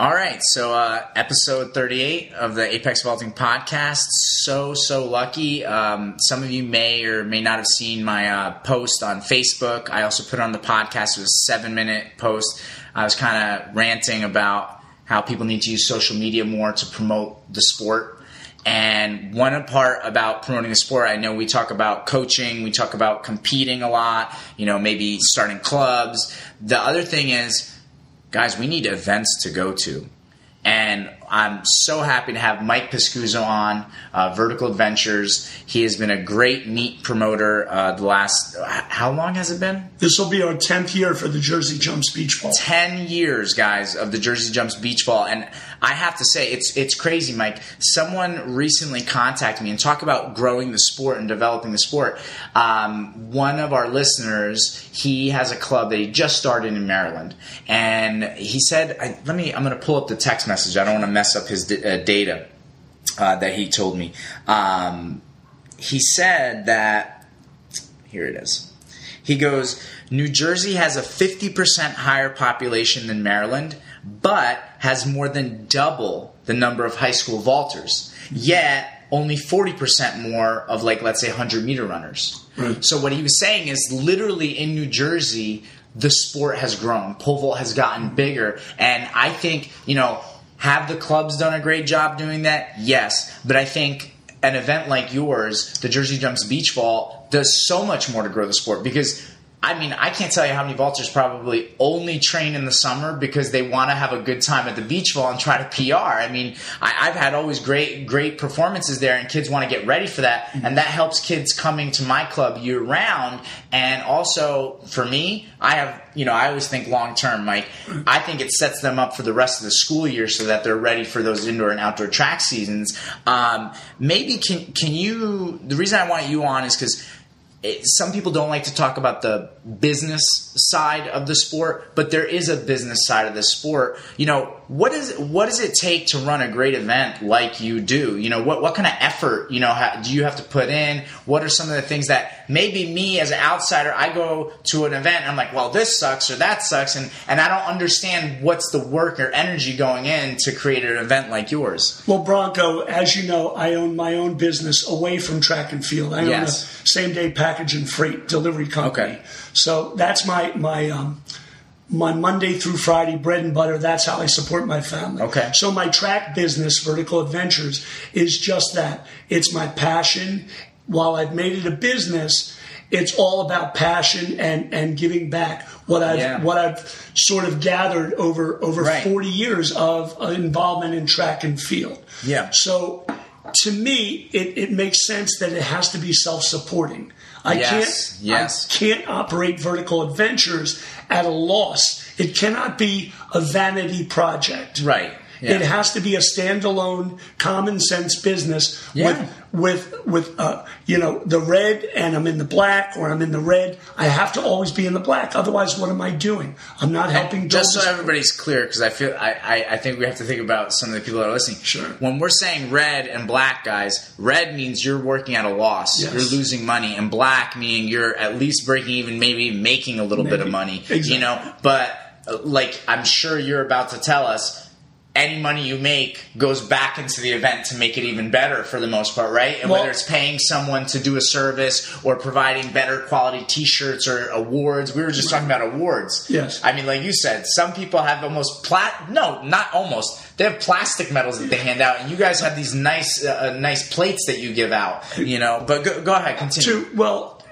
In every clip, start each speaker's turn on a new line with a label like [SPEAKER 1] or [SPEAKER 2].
[SPEAKER 1] All right, so uh, episode 38 of the Apex Vaulting podcast. So, so lucky. Um, some of you may or may not have seen my uh, post on Facebook. I also put on the podcast. It was a seven minute post. I was kind of ranting about how people need to use social media more to promote the sport. And one part about promoting the sport, I know we talk about coaching, we talk about competing a lot, you know, maybe starting clubs. The other thing is, guys, we need events to go to. And I'm so happy to have Mike Pascuzzo on uh, Vertical Adventures. He has been a great meet promoter uh, the last, how long has it been?
[SPEAKER 2] This will be our 10th year for the Jersey Jumps Beach Vault.
[SPEAKER 1] 10 years, guys, of the Jersey Jumps Beach Vault. And I have to say, it's, it's crazy, Mike. Someone recently contacted me and talk about growing the sport and developing the sport. Um, one of our listeners, he has a club that he just started in Maryland. And he said, I, let me, I'm going to pull up the text message. I don't want to mess up his d- uh, data uh, that he told me. Um, he said that, here it is. He goes, New Jersey has a 50% higher population than Maryland, but has more than double the number of high school vaulters. Yet, only 40% more of, like, let's say, 100 meter runners.
[SPEAKER 2] Right.
[SPEAKER 1] So, what he was saying is literally in New Jersey, the sport has grown. Pole vault has gotten bigger. And I think, you know, have the clubs done a great job doing that? Yes. But I think an event like yours, the Jersey Jumps Beach Vault, does so much more to grow the sport because I mean, I can't tell you how many vaulters probably only train in the summer because they want to have a good time at the beach vault and try to PR. I mean, I, have had always great, great performances there, and kids want to get ready for that, and that helps kids coming to my club year round. And also for me, I have, you know, I always think long term, Mike. I think it sets them up for the rest of the school year so that they're ready for those indoor and outdoor track seasons. Um, maybe can can you? The reason I want you on is because it, some people don't like to talk about the business side of the sport, but there is a business side of the sport. You know, what is what does it take to run a great event like you do? You know, what what kind of effort you know ha, do you have to put in? What are some of the things that maybe me as an outsider, I go to an event, I'm like, well, this sucks or that sucks, and and I don't understand what's the work or energy going in to create an event like yours.
[SPEAKER 2] Well, Branko, as you know, I own my own business away from track and field. I
[SPEAKER 1] Yes.
[SPEAKER 2] own a same day package and freight delivery company.
[SPEAKER 1] Okay.
[SPEAKER 2] So that's my my um, my Monday through Friday bread and butter. That's how I support my family.
[SPEAKER 1] Okay.
[SPEAKER 2] So my track business, Vertical Adventures, is just that. It's my passion. While I've made it a business, it's all about passion and and giving back what I've
[SPEAKER 1] Yeah.
[SPEAKER 2] what I've sort of gathered over over
[SPEAKER 1] Right.
[SPEAKER 2] 40 years of uh, involvement in track and field.
[SPEAKER 1] Yeah.
[SPEAKER 2] So to me, it, it makes sense that it has to be self supporting. I
[SPEAKER 1] Yes,
[SPEAKER 2] can't
[SPEAKER 1] yes.
[SPEAKER 2] I can't operate vertical adventures at a loss. It cannot be a vanity project.
[SPEAKER 1] Right. Yeah.
[SPEAKER 2] It has to be a standalone, common sense business
[SPEAKER 1] Yeah.
[SPEAKER 2] with with with uh, you know the red, and I'm in the black, or I'm in the red. I have to always be in the black. Otherwise, what am I doing? I'm not helping.
[SPEAKER 1] Just so everybody's clear, because I feel I, I, I think we have to think about some of the people that are listening.
[SPEAKER 2] Sure.
[SPEAKER 1] When we're saying red and black, guys, red means you're working at a loss,
[SPEAKER 2] Yes.
[SPEAKER 1] you're losing money, and black meaning you're at least breaking even, maybe making a little bit of money.
[SPEAKER 2] Exactly.
[SPEAKER 1] You know, but uh, like I'm sure you're about to tell us. Any money you make goes back into the event to make it even better for the most part, right? And
[SPEAKER 2] Well-
[SPEAKER 1] whether it's paying someone to do a service or providing better quality T-shirts or awards, we were just talking about awards.
[SPEAKER 2] Yes.
[SPEAKER 1] I mean, like you said, some people have almost plat. No, not almost. They have plastic medals that they hand out, and you guys have these nice, uh, uh, nice plates that you give out. You know, but go, go ahead, continue.
[SPEAKER 2] to well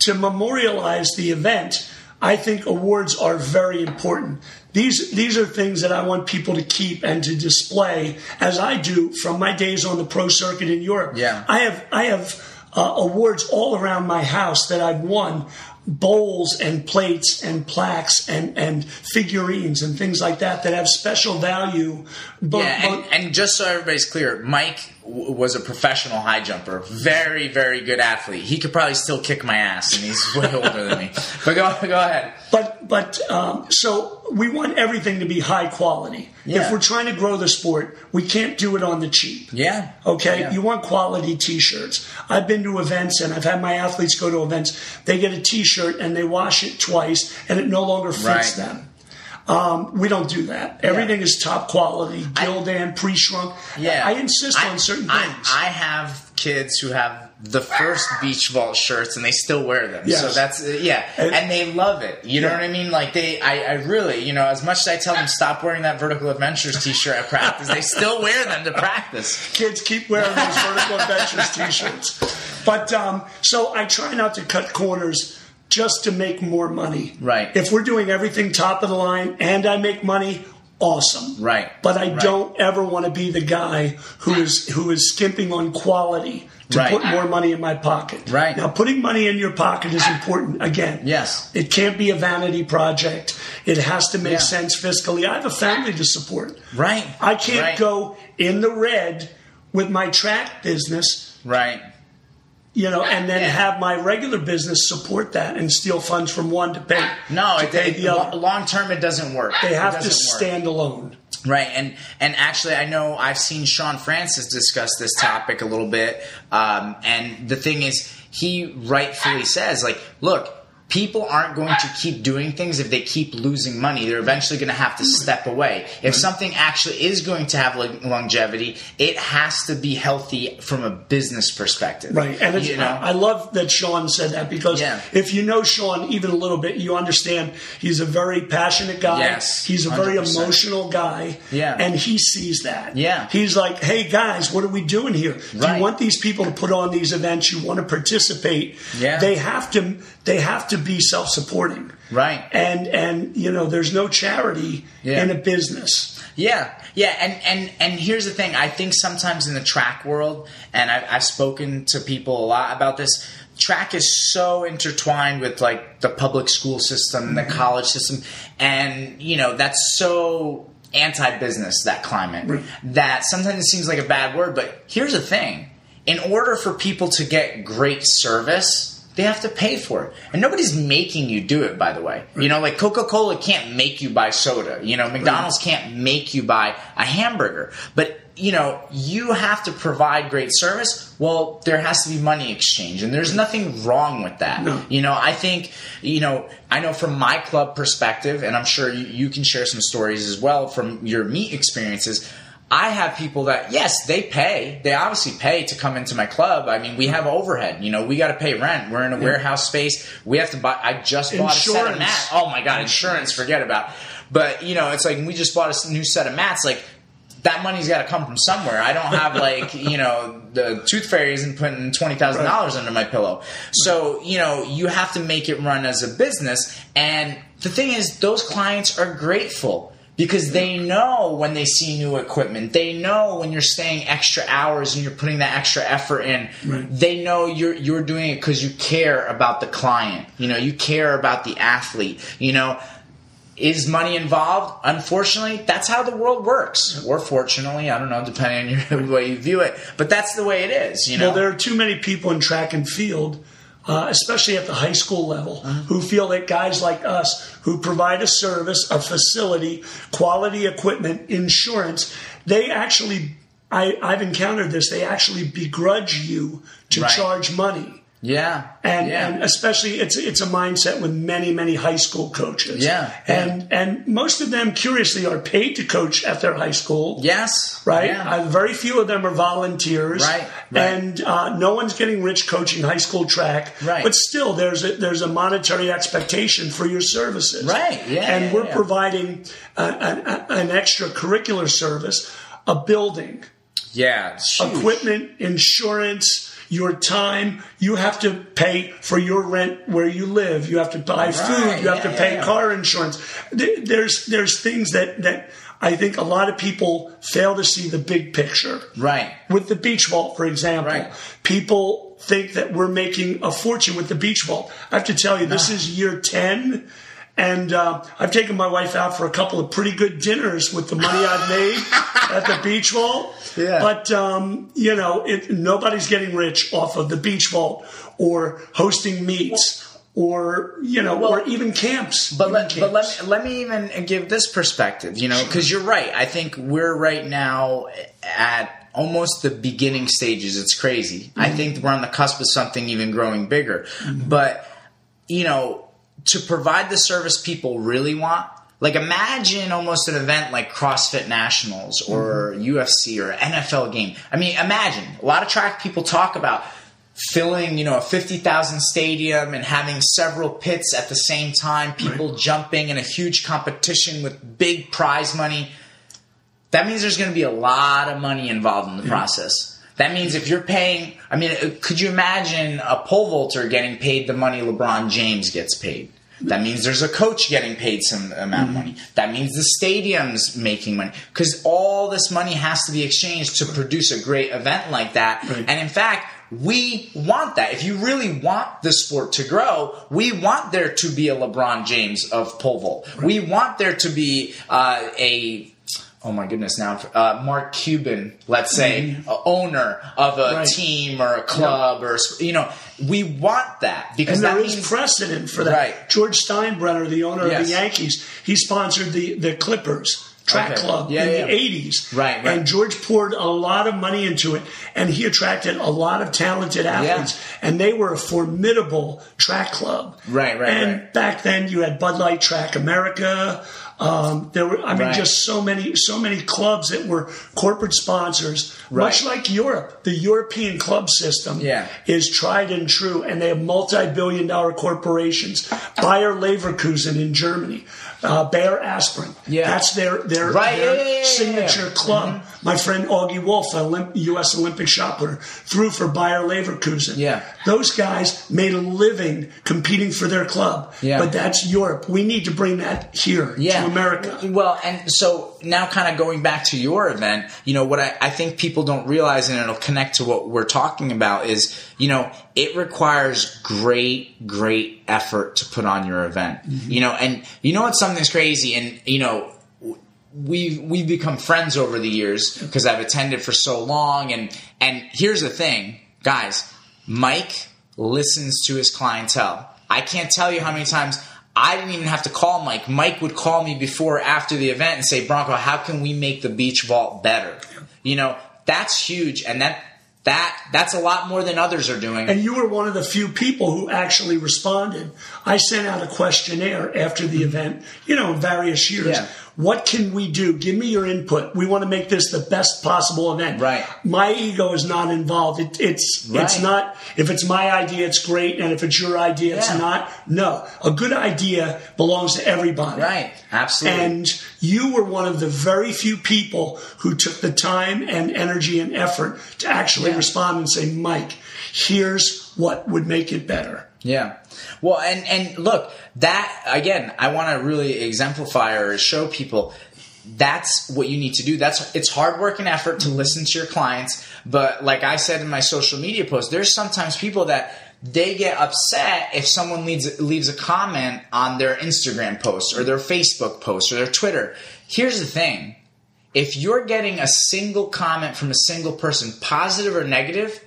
[SPEAKER 2] to memorialize the event i think awards are very important these these are things that i want people to keep and to display as i do from my days on the pro circuit in europe
[SPEAKER 1] Yeah.
[SPEAKER 2] i have i have uh, awards all around my house that i've won bowls and plates and plaques and, and figurines and things like that that have special value both,
[SPEAKER 1] Yeah, and,
[SPEAKER 2] both-
[SPEAKER 1] and just so everybody's clear, Mike w- was a professional high jumper, very, very good athlete. He could probably still kick my ass, and he's way older than me. But go, go ahead.
[SPEAKER 2] But but um, so we want everything to be high quality.
[SPEAKER 1] Yeah.
[SPEAKER 2] If we're trying to grow the sport, we can't do it on the cheap.
[SPEAKER 1] Yeah.
[SPEAKER 2] Okay,
[SPEAKER 1] Yeah.
[SPEAKER 2] you want quality T-shirts. I've been to events and I've had my athletes go to events. They get a T-shirt and they wash it twice, and it no longer fits
[SPEAKER 1] Right.
[SPEAKER 2] them. Um, we don't do that. Everything is top quality, Gildan, pre-shrunk.
[SPEAKER 1] Yeah,
[SPEAKER 2] I insist
[SPEAKER 1] I-
[SPEAKER 2] on certain
[SPEAKER 1] I-
[SPEAKER 2] things.
[SPEAKER 1] I, have kids who have the first beach vault shirts and they still wear them.
[SPEAKER 2] Yes.
[SPEAKER 1] So that's uh, yeah,
[SPEAKER 2] And-
[SPEAKER 1] and, they love it. You know what I mean? Like they, I, I really, you know, as much as I tell them stop wearing that Vertical Adventures T-shirt at practice, they still wear them to practice.
[SPEAKER 2] kids keep wearing those vertical adventures t-shirts but um, so i try not to cut corners just to make more money
[SPEAKER 1] Right.
[SPEAKER 2] if we're doing everything top of the line and i make money awesome
[SPEAKER 1] Right.
[SPEAKER 2] but i
[SPEAKER 1] Right.
[SPEAKER 2] don't ever want to be the guy who is who is skimping on quality to
[SPEAKER 1] Right.
[SPEAKER 2] put more money in my pocket
[SPEAKER 1] Right.
[SPEAKER 2] now putting money in your pocket is important again
[SPEAKER 1] Yes.
[SPEAKER 2] it can't be a vanity project it has to make
[SPEAKER 1] Yeah.
[SPEAKER 2] sense fiscally i have a family to support
[SPEAKER 1] Right.
[SPEAKER 2] I can't
[SPEAKER 1] Right.
[SPEAKER 2] go in the red with my track business,
[SPEAKER 1] Right.
[SPEAKER 2] you know, and then
[SPEAKER 1] Yeah.
[SPEAKER 2] have my regular business support that and steal funds from one to pay
[SPEAKER 1] No,
[SPEAKER 2] to
[SPEAKER 1] it,
[SPEAKER 2] pay
[SPEAKER 1] it,
[SPEAKER 2] the other.
[SPEAKER 1] long term it doesn't work.
[SPEAKER 2] They have to
[SPEAKER 1] doesn't work.
[SPEAKER 2] stand alone.
[SPEAKER 1] Right, and and actually, I know I've seen Sean Francis discuss this topic a little bit, um, and the thing is, he rightfully says, like, look. People aren't going to keep doing things if they keep losing money. They're eventually going to have to step away. If something actually is going to have longevity, it has to be healthy from a business perspective.
[SPEAKER 2] Right. And
[SPEAKER 1] you know,
[SPEAKER 2] I love that Sean said that because
[SPEAKER 1] Yeah.
[SPEAKER 2] if you know Sean even a little bit, you understand he's a very passionate guy.
[SPEAKER 1] Yes,
[SPEAKER 2] He's a very
[SPEAKER 1] 100%.
[SPEAKER 2] emotional guy.
[SPEAKER 1] Yeah.
[SPEAKER 2] And he sees that.
[SPEAKER 1] Yeah.
[SPEAKER 2] He's like, hey guys, what are we doing here? Do
[SPEAKER 1] Right.
[SPEAKER 2] you want these people to put on these events? You want to participate?
[SPEAKER 1] Yeah.
[SPEAKER 2] They have to they have to be self supporting.
[SPEAKER 1] Right.
[SPEAKER 2] And and you know, there's no charity
[SPEAKER 1] Yeah.
[SPEAKER 2] in a business.
[SPEAKER 1] Yeah, yeah, and and and here's the thing. I think sometimes in the track world, and I, I've spoken to people a lot about this. Track is so intertwined with like the public school system, the mm-hmm. college system, and you know that's so anti-business that climate that sometimes it seems like a bad word. But here's the thing: in order for people to get great service, they have to pay for it. And nobody's making you do it, by the way. You know, like Coca Cola can't make you buy soda. You know, McDonald's can't make you buy a hamburger. But, you know, you have to provide great service. Well, there has to be money exchange. And there's nothing wrong with that.
[SPEAKER 2] No.
[SPEAKER 1] You know, I think, you know, I know from my club perspective, and I'm sure you, you can share some stories as well from your meet experiences. I have people that yes, they pay. They obviously pay to come into my club. I mean, we have overhead. You know, we got to pay rent. We're in a warehouse space. We have to buy. I just bought a set of mats. Oh my god, insurance! Forget about. But you know, it's like we just bought a new set of mats. Like that money's got to come from somewhere. I don't have like you know the tooth fairy isn't putting twenty thousand dollars under my pillow. So you know you have to make it run as a business. And the thing is, those clients are grateful because they know when they see new equipment. They know when you're staying extra hours and you're putting that extra effort in.
[SPEAKER 2] Right.
[SPEAKER 1] They know you're you're doing it because you care about the client. You know, you care about the athlete. You know. Is money involved? Unfortunately, that's how the world works. Or fortunately, I don't know, depending on your, the way you view it. But that's the way it is, you know?
[SPEAKER 2] Well, there are too many people in track and field, uh, especially at the high school level,
[SPEAKER 1] Uh-huh.
[SPEAKER 2] who feel that guys like us, who provide a service, a facility, quality equipment, insurance, they actually, I, I've encountered this, they actually begrudge you to
[SPEAKER 1] Right.
[SPEAKER 2] charge money.
[SPEAKER 1] Yeah.
[SPEAKER 2] And,
[SPEAKER 1] yeah.
[SPEAKER 2] and especially it's it's a mindset with many many high school coaches.
[SPEAKER 1] Yeah,
[SPEAKER 2] and and most of them curiously are paid to coach at their high school
[SPEAKER 1] yes.
[SPEAKER 2] right?
[SPEAKER 1] Yeah.
[SPEAKER 2] Uh, very few of them are volunteers,
[SPEAKER 1] Right, right.
[SPEAKER 2] And uh, no one's getting rich coaching high school track,
[SPEAKER 1] Right.
[SPEAKER 2] But still, there's a, there's a monetary expectation for your services,
[SPEAKER 1] Right, yeah,
[SPEAKER 2] And we're providing a, a, an extracurricular service, a building,
[SPEAKER 1] yeah.
[SPEAKER 2] equipment, insurance. Your time, you have to pay for your rent where you live. You have to buy food. You have
[SPEAKER 1] yeah,
[SPEAKER 2] to pay
[SPEAKER 1] yeah,
[SPEAKER 2] car insurance. There's there's things that that I think a lot of people fail to see the big picture.
[SPEAKER 1] Right.
[SPEAKER 2] With the beach vault, for example,
[SPEAKER 1] Right.
[SPEAKER 2] people think that we're making a fortune with the beach vault. I have to tell you, this ah. is year ten. And uh, I've taken my wife out for a couple of pretty good dinners with the money I've made at the beach vault.
[SPEAKER 1] Yeah.
[SPEAKER 2] But um, you know, it, nobody's getting rich off of the beach vault or hosting meets or you know, or even camps.
[SPEAKER 1] But
[SPEAKER 2] Even
[SPEAKER 1] let, but let, me, let me even give this perspective, you know, because you're right. I think we're right now at almost the beginning stages. It's crazy. I think we're on the cusp of something even growing bigger. But, you know, to provide the service people really want, Like imagine almost an event like CrossFit Nationals or UFC or NFL game. I mean, imagine a lot of track people talk about filling, you know, a 50,000 stadium and having several pits at the same time, people jumping in a huge competition with big prize money. That means there's going to be a lot of money involved in the process. That means if you're paying, I mean, uh, could you imagine a pole vaulter getting paid the money LeBron James gets paid? That means there's a coach getting paid some amount of money. That means the stadium's making money because all this money has to be exchanged to produce a great event like that.
[SPEAKER 2] Right.
[SPEAKER 1] And in fact, we want that. If you really want the sport to grow, we want there to be a LeBron James of pole vault. We want there to be uh, a oh my goodness now uh, Mark Cuban, let's say, a owner of a
[SPEAKER 2] Mm-hmm. Right.
[SPEAKER 1] team or a club or you know, we want that because
[SPEAKER 2] And
[SPEAKER 1] that
[SPEAKER 2] there is
[SPEAKER 1] means
[SPEAKER 2] precedent for that.
[SPEAKER 1] Right.
[SPEAKER 2] George Steinbrenner, the owner of the Yankees, he sponsored the, the Clippers track
[SPEAKER 1] Okay.
[SPEAKER 2] club
[SPEAKER 1] Yeah,
[SPEAKER 2] in
[SPEAKER 1] yeah.
[SPEAKER 2] the 80s.
[SPEAKER 1] Right, right.
[SPEAKER 2] And George poured a lot of money into it, and he attracted a lot of talented athletes, and they were a formidable track club.
[SPEAKER 1] Right, right,
[SPEAKER 2] And
[SPEAKER 1] right.
[SPEAKER 2] back then, you had Bud Light Track America. Um, there were, I mean,
[SPEAKER 1] Right.
[SPEAKER 2] just so many, so many clubs that were corporate sponsors, much like Europe. The European club system
[SPEAKER 1] Yeah.
[SPEAKER 2] is tried and true, and they have multi-billion dollar corporations. Bayer Leverkusen in Germany, uh, Bayer Aspirin.
[SPEAKER 1] Yeah.
[SPEAKER 2] That's their their,
[SPEAKER 1] Right,
[SPEAKER 2] their
[SPEAKER 1] yeah, yeah,
[SPEAKER 2] signature
[SPEAKER 1] yeah. Mm-hmm.
[SPEAKER 2] My friend Augie Wolf, Olymp- U.S. Olympic shot putter, threw for Bayer Leverkusen.
[SPEAKER 1] Yeah.
[SPEAKER 2] Those guys made a living competing for their club.
[SPEAKER 1] Yeah.
[SPEAKER 2] But that's Europe. We need to bring that here
[SPEAKER 1] yeah.
[SPEAKER 2] to America.
[SPEAKER 1] Well, and so now kind of going back to your event, you know, what I, I think people don't realize and it'll connect to what we're talking about is, you know, it requires great, great effort to put on your event. Mm-hmm. You know, and you know what's something's crazy and, you know, we've we've become friends over the years because I've attended for so long and and here's the thing, guys, Mike listens to his clientele. I can't tell you how many times I didn't even have to call Mike. Mike would call me before or after the event and say, "Branko, how can we make the beach vault better?" You know, that's huge and that that that's a lot more than others are doing.
[SPEAKER 2] And you were one of the few people who actually responded. I sent out a questionnaire after the mm-hmm. event, you know, in various years.
[SPEAKER 1] Yeah.
[SPEAKER 2] What can we do? Give me your input. We want to make this the best possible event.
[SPEAKER 1] Right.
[SPEAKER 2] My ego is not involved. It, it's it's not. If it's my idea, it's great, and if it's your idea, it's not. No, a good idea belongs to everybody.
[SPEAKER 1] right. Absolutely.
[SPEAKER 2] And you were one of the very few people who took the time and energy and effort to actually
[SPEAKER 1] Yeah.
[SPEAKER 2] respond and say, Mike, here's what would make it better.
[SPEAKER 1] Yeah. Well, and and look, that again, I want to really exemplify or show people that's what you need to do. That's it's hard work and effort to mm-hmm. listen to your clients, but like I said in my social media post, there's sometimes people that they get upset if someone leaves leaves a comment on their Instagram post or their Facebook post or their Twitter. Here's the thing. If you're getting a single comment from a single person, positive or negative,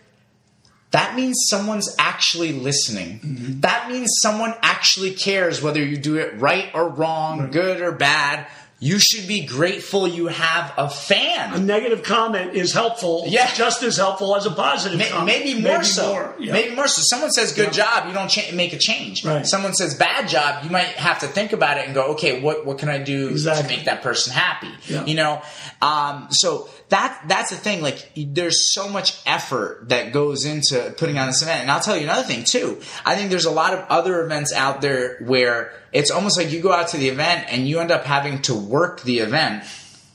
[SPEAKER 1] that means someone's actually listening. That means someone actually cares whether you do it right or wrong, good or bad. You should be grateful you have a fan.
[SPEAKER 2] A negative comment is helpful,
[SPEAKER 1] Yeah.
[SPEAKER 2] just as helpful as a positive
[SPEAKER 1] May-
[SPEAKER 2] comment.
[SPEAKER 1] Maybe more so.
[SPEAKER 2] more, yeah.
[SPEAKER 1] Maybe more so. Someone says good
[SPEAKER 2] Yeah.
[SPEAKER 1] job, you don't cha- make a change.
[SPEAKER 2] Right.
[SPEAKER 1] Someone says bad job, you might have to think about it and go, okay, what what can I do
[SPEAKER 2] Exactly.
[SPEAKER 1] to make that person happy?
[SPEAKER 2] Yeah.
[SPEAKER 1] You know, um, so that that's the thing. Like, there's so much effort that goes into putting on this event. And I'll tell you another thing too. I think there's a lot of other events out there where it's almost like you go out to the event and you end up having to work the event.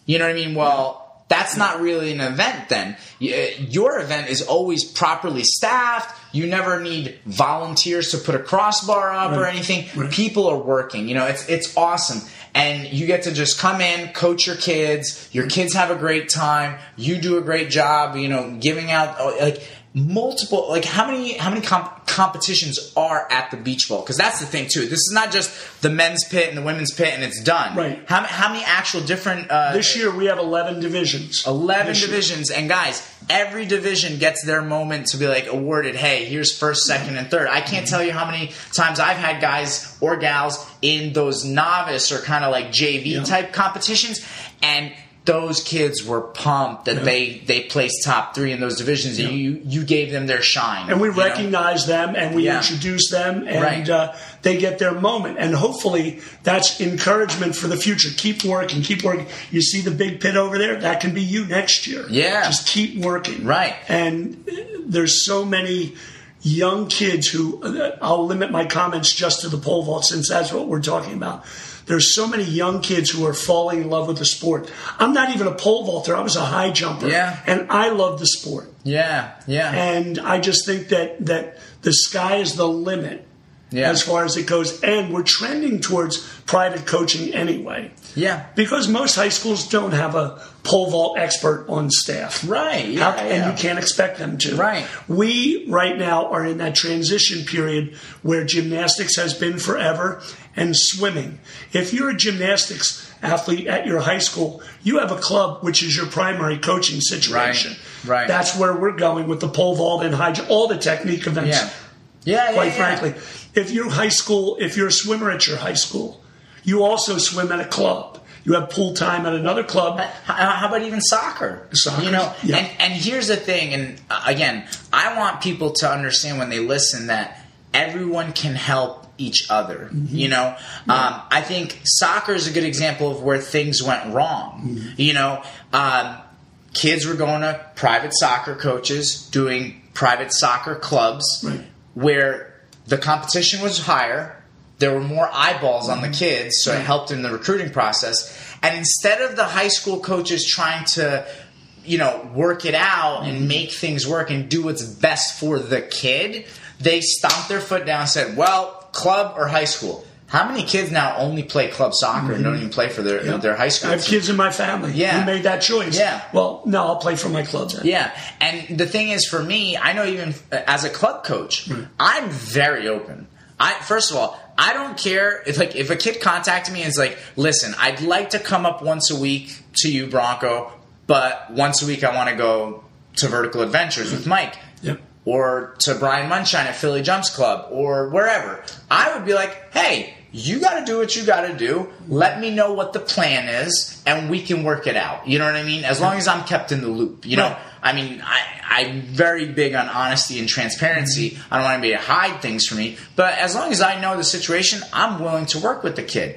[SPEAKER 1] You know what I mean? Well, that's not really an event then. Uh, Your event is always properly staffed. You never need volunteers to put a crossbar up or anything.
[SPEAKER 2] Right.
[SPEAKER 1] People are working. You know, it's it's awesome. And you get to just come in, coach your kids. Your kids have a great time. You do a great job. You know, giving out like multiple like how many how many comp- competitions are at the beach vault because that's the thing too this is not just the men's pit and the women's pit and it's done
[SPEAKER 2] Right.
[SPEAKER 1] how, how many actual different uh,
[SPEAKER 2] This year we have 11 divisions.
[SPEAKER 1] 11
[SPEAKER 2] This year.
[SPEAKER 1] divisions and guys every division gets their moment to be like awarded hey here's first second and third i can't tell you how many times i've had guys or gals in those novice or kind of like jv
[SPEAKER 2] Yeah.
[SPEAKER 1] type competitions and those kids were pumped that they they placed top three in those divisions. And you you gave them their shine,
[SPEAKER 2] and we
[SPEAKER 1] you know?
[SPEAKER 2] recognize them and we
[SPEAKER 1] Yeah.
[SPEAKER 2] introduce them and
[SPEAKER 1] Right.
[SPEAKER 2] uh, they get their moment and hopefully that's encouragement for the future keep working keep working you see the big pit over there that can be you next year
[SPEAKER 1] Yeah.
[SPEAKER 2] just keep working
[SPEAKER 1] Right.
[SPEAKER 2] and uh, there's so many young kids who uh, I'll limit my comments just to the pole vault since that's what we're talking about. There's so many young kids who are falling in love with the sport. I'm not even a pole vaulter. I was a high jumper.
[SPEAKER 1] Yeah.
[SPEAKER 2] And I love the sport.
[SPEAKER 1] Yeah, yeah,
[SPEAKER 2] And I just think that that the sky is the limit
[SPEAKER 1] yeah,
[SPEAKER 2] as far as it goes. And we're trending towards private coaching anyway.
[SPEAKER 1] yeah.
[SPEAKER 2] Because most high schools don't have a pole vault expert on staff.
[SPEAKER 1] Right. Yeah,
[SPEAKER 2] How- and you can't expect them to.
[SPEAKER 1] Right.
[SPEAKER 2] We right now are in that transition period where gymnastics has been forever and swimming. If you're a gymnastics athlete at your high school, you have a club which is your primary coaching situation.
[SPEAKER 1] Right, right.
[SPEAKER 2] That's where we're going with the pole vault and high all the technique events.
[SPEAKER 1] Yeah. Yeah,
[SPEAKER 2] Quite
[SPEAKER 1] yeah, yeah.
[SPEAKER 2] frankly, if you're high school, if you're a swimmer at your high school, you also swim at a club. You have pool time at another club.
[SPEAKER 1] How, about even soccer?
[SPEAKER 2] Soccer,
[SPEAKER 1] You know,
[SPEAKER 2] yeah.
[SPEAKER 1] and and here's the thing, and uh, again, I want people to understand when they listen that everyone can help each other.
[SPEAKER 2] Mm-hmm.
[SPEAKER 1] You know, um, I think soccer is a good example of where things went wrong.
[SPEAKER 2] Mm-hmm.
[SPEAKER 1] You know, um, kids were going to private soccer coaches, doing private soccer clubs,
[SPEAKER 2] Right.
[SPEAKER 1] where the competition was higher. There were more eyeballs on the mm-hmm. kids, so it helped in the recruiting process. And instead of the high school coaches trying to, you know, work it out and mm-hmm. make things work and do what's best for the kid, they stomped their foot down and said, "Well, club or high school." How many kids now only play club soccer and don't mm-hmm. even play for their their high school?
[SPEAKER 2] I have
[SPEAKER 1] team?
[SPEAKER 2] kids in my family
[SPEAKER 1] Yeah.
[SPEAKER 2] who made that choice.
[SPEAKER 1] Yeah.
[SPEAKER 2] Well, no, I'll play for my club then.
[SPEAKER 1] Yeah, and the thing is, for me, I know even uh, as a club coach, I'm very open. I first of all, I don't care if like if a kid contacted me and is like, "Listen, I'd like to come up once a week to you, Branko, but once a week I want to go to Vertical Adventures with Mike."
[SPEAKER 2] Yep.
[SPEAKER 1] or to Brian Munshine at Philly Jumps Club or wherever, I would be like, hey, you got to do what you got to do. Let me know what the plan is, and we can work it out. You know what I mean? As long as I'm kept in the loop. You know,
[SPEAKER 2] Right.
[SPEAKER 1] I mean, I, I'm very big on honesty and transparency. Mm-hmm. I don't want anybody to hide things from me, but as long as I know the situation, I'm willing to work with the kid.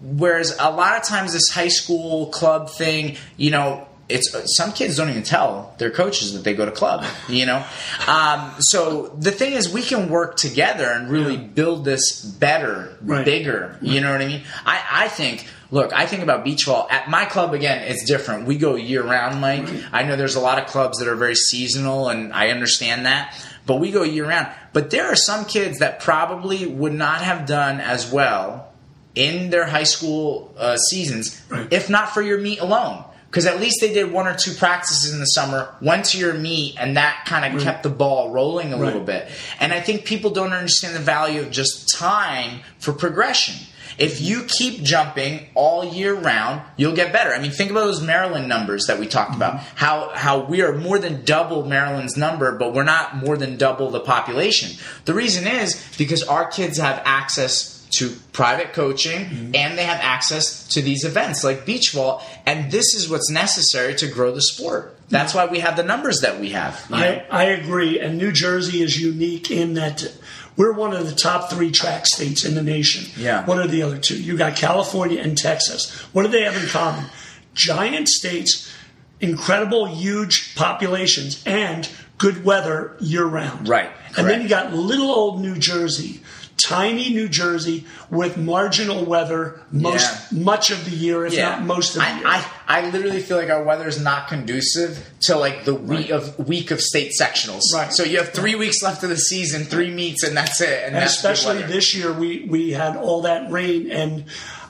[SPEAKER 1] Whereas a lot of times this high school club thing, you know, it's some kids don't even tell their coaches that they go to club, you know. Um, so the thing is, we can work together and really build this better,
[SPEAKER 2] Right.
[SPEAKER 1] bigger. You know what I mean? I, I think. Look, I think about beach vault at my club again. It's different. We go year round, Mike. I know there's a lot of clubs that are very seasonal, and I understand that. But we go year round. But there are some kids that probably would not have done as well in their high school uh, seasons
[SPEAKER 2] Right.
[SPEAKER 1] if not for your meet alone. Because at least they did one or two practices in the summer, went to your meet, and that kind of kept the ball rolling a little bit. And I think people don't understand the value of just time for progression. If you keep jumping all year round, you'll get better. I mean, think about those Maryland numbers that we talked about. Mm-hmm. How how we are more than double Maryland's number, but we're not more than double the population. The reason is because our kids have access to private coaching mm-hmm. and they have access to these events like beach vault, and this is what's necessary to grow the sport. That's mm-hmm. why we have the numbers that we have.
[SPEAKER 2] I, I agree. And New Jersey is unique in that we're one of the top three track states in the nation.
[SPEAKER 1] Yeah.
[SPEAKER 2] What are the other two? You got California and Texas. What do they have in common? Giant states, incredible, huge populations, and good weather year round.
[SPEAKER 1] Right,
[SPEAKER 2] And then you got little old New Jersey. Tiny New Jersey with marginal weather most much of the year, if not most of the year.
[SPEAKER 1] I, I, I literally feel like our weather is not conducive to like the week of week of state sectionals.
[SPEAKER 2] Right.
[SPEAKER 1] So you have three weeks left of the season, three meets, and that's it. And,
[SPEAKER 2] And
[SPEAKER 1] that's
[SPEAKER 2] especially this year, we we had all that rain, and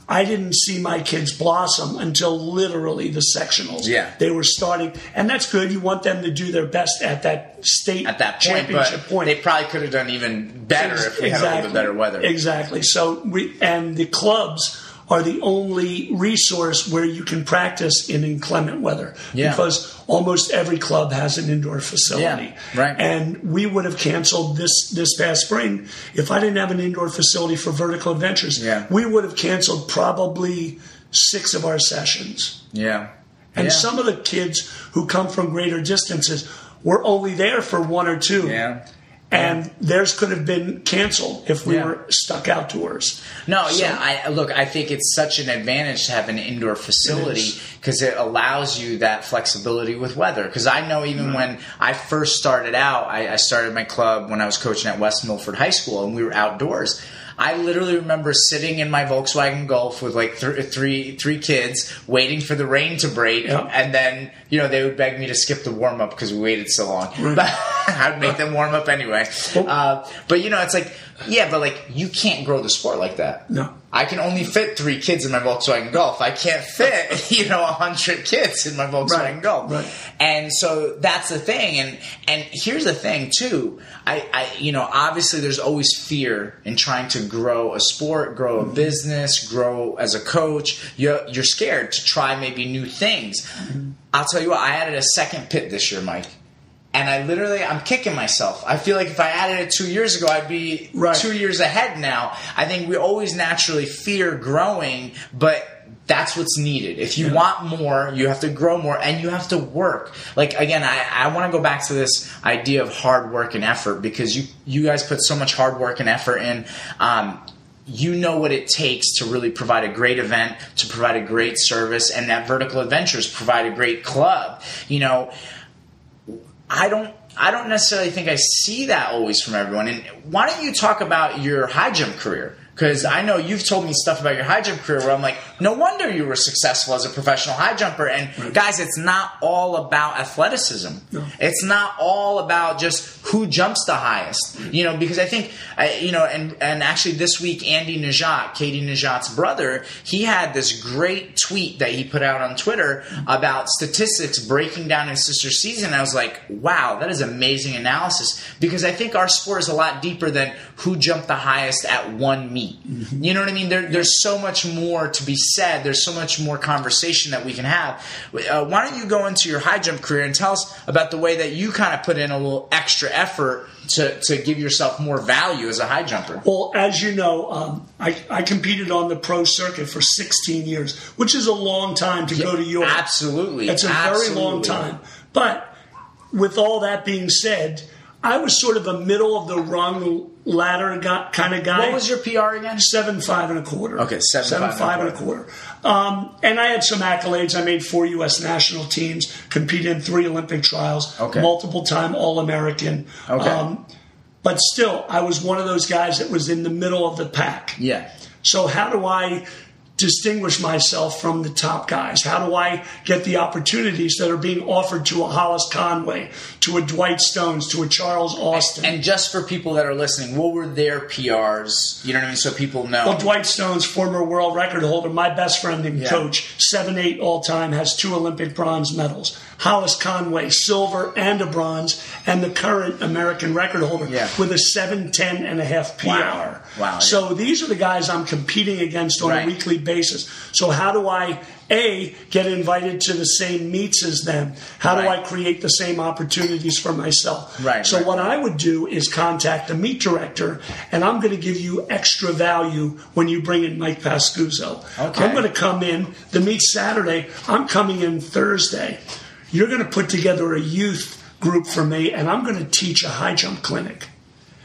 [SPEAKER 2] I didn't see my kids blossom until literally the sectionals.
[SPEAKER 1] Yeah.
[SPEAKER 2] they were starting, and that's good. You want them to do their best at that state
[SPEAKER 1] at that point,
[SPEAKER 2] championship
[SPEAKER 1] but
[SPEAKER 2] point.
[SPEAKER 1] they probably could have done even better if we had a little bit better weather.
[SPEAKER 2] Exactly. So we and the clubs are the only resource where you can practice in inclement weather
[SPEAKER 1] Yeah.
[SPEAKER 2] because almost every club has an indoor facility.
[SPEAKER 1] Yeah, right.
[SPEAKER 2] And we would have canceled this this past spring if I didn't have an indoor facility for vertical adventures.
[SPEAKER 1] Yeah.
[SPEAKER 2] We would have canceled probably six of our sessions.
[SPEAKER 1] Yeah.
[SPEAKER 2] And
[SPEAKER 1] Yeah.
[SPEAKER 2] some of the kids who come from greater distances were only there for one or two.
[SPEAKER 1] Yeah.
[SPEAKER 2] And theirs could have been canceled if we
[SPEAKER 1] Yeah.
[SPEAKER 2] were stuck outdoors.
[SPEAKER 1] No,
[SPEAKER 2] So-
[SPEAKER 1] yeah. I look. I think it's such an advantage to have an indoor facility because it, allows you that flexibility with weather. Because I know even mm-hmm. when I first started out, I, I started my club when I was coaching at West Milford High School, and we were outdoors. I literally remember sitting in my Volkswagen Golf with like th- three three kids, waiting for the rain to break,
[SPEAKER 2] Yeah.
[SPEAKER 1] and then you know they would beg me to skip the warm up because we waited so long. But I'd make them warm up anyway. Uh, but you know, it's like yeah, but like you can't grow the sport like that.
[SPEAKER 2] No.
[SPEAKER 1] I can only fit three kids in my Volkswagen Golf. I can't fit, you know, a hundred kids in my Volkswagen
[SPEAKER 2] Right,
[SPEAKER 1] Golf.
[SPEAKER 2] right.
[SPEAKER 1] And so that's the thing. And and here's the thing too. I, I you know, obviously there's always fear in trying to grow a sport, grow a business, grow as a coach. You're you're scared to try maybe new things. Mm-hmm. I'll tell you what, I added a second pit this year, Mike. And I literally, I'm kicking myself. I feel like if I added it two years ago, I'd be
[SPEAKER 2] Right.
[SPEAKER 1] two years ahead now. I think we always naturally fear growing, but that's what's needed. If you want more, you have to grow more and you have to work. Like again, I, I want to go back to this idea of hard work and effort because you you guys put so much hard work and effort in. Um, you know what it takes to really provide a great event, to provide a great service, and that Vertical Adventures provide a great club. You know, I don't I don't necessarily think I see that always from everyone. And why don't you talk about your high jump career? Because I know you've told me stuff about your high jump career where I'm like, no wonder you were successful as a professional high jumper. And guys, it's not all about athleticism. It's not all about just who jumps the highest. You know, because I think, I- you know, and and actually this week, Andy Nageotte, Katie Nageotte's brother, he had this great tweet that he put out on Twitter about statistics breaking down his sister's season. I was like, wow, that is amazing analysis because I think our sport is a lot deeper than who jumped the highest at one meet. You know what I mean? There, there's so much more to be said. There's so much more conversation that we can have. Uh, why don't you go into your high jump career and tell us about the way that you kind of put in a little extra effort to, to give yourself more value as a high jumper?
[SPEAKER 2] Well, as you know, um, I, I competed on the pro circuit for 16 years, which is a long time to go to Europe.
[SPEAKER 1] Absolutely.
[SPEAKER 2] It's a very long time. But with all that being said, I was sort of a middle of the rung ladder guy, kind of guy.
[SPEAKER 1] What was your PR again?
[SPEAKER 2] seven five and a quarter?
[SPEAKER 1] Okay, seven,
[SPEAKER 2] seven
[SPEAKER 1] five
[SPEAKER 2] five
[SPEAKER 1] and
[SPEAKER 2] and
[SPEAKER 1] a
[SPEAKER 2] a quarter. Um, and I had some accolades. I made four U.S. national teams, competed in three Olympic trials,
[SPEAKER 1] Okay.
[SPEAKER 2] multiple time All American.
[SPEAKER 1] Okay.
[SPEAKER 2] but still, I was one of those guys that was in the middle of the pack.
[SPEAKER 1] Yeah.
[SPEAKER 2] So how do I distinguish myself from the top guys? How do I get the opportunities that are being offered to a Hollis Conway, to a Dwight Stones, to a Charles Austin?
[SPEAKER 1] And just for people that are listening, what were their PRs? You know what I mean? So people know.
[SPEAKER 2] well, Dwight Stones, former world record holder, my best friend and
[SPEAKER 1] Yeah.
[SPEAKER 2] coach, seven eight all time, has two Olympic bronze medals. Hollis Conway, silver and a bronze, and the current American record holder
[SPEAKER 1] Yeah.
[SPEAKER 2] with a seven ten and a half PR.
[SPEAKER 1] Wow. Wow,
[SPEAKER 2] So these are the guys I'm competing against on
[SPEAKER 1] Right.
[SPEAKER 2] a weekly basis. So how do I a get invited to the same meets as them? How do I create the same opportunities for myself?
[SPEAKER 1] Right,
[SPEAKER 2] So
[SPEAKER 1] right.
[SPEAKER 2] what I would do is contact the meet director, and I'm going to give you extra value when you bring in Mike Pascuzzo.
[SPEAKER 1] Okay.
[SPEAKER 2] I'm going to come in the meet Saturday. I'm coming in Thursday. You're going to put together a youth group for me, and I'm going to teach a high jump clinic.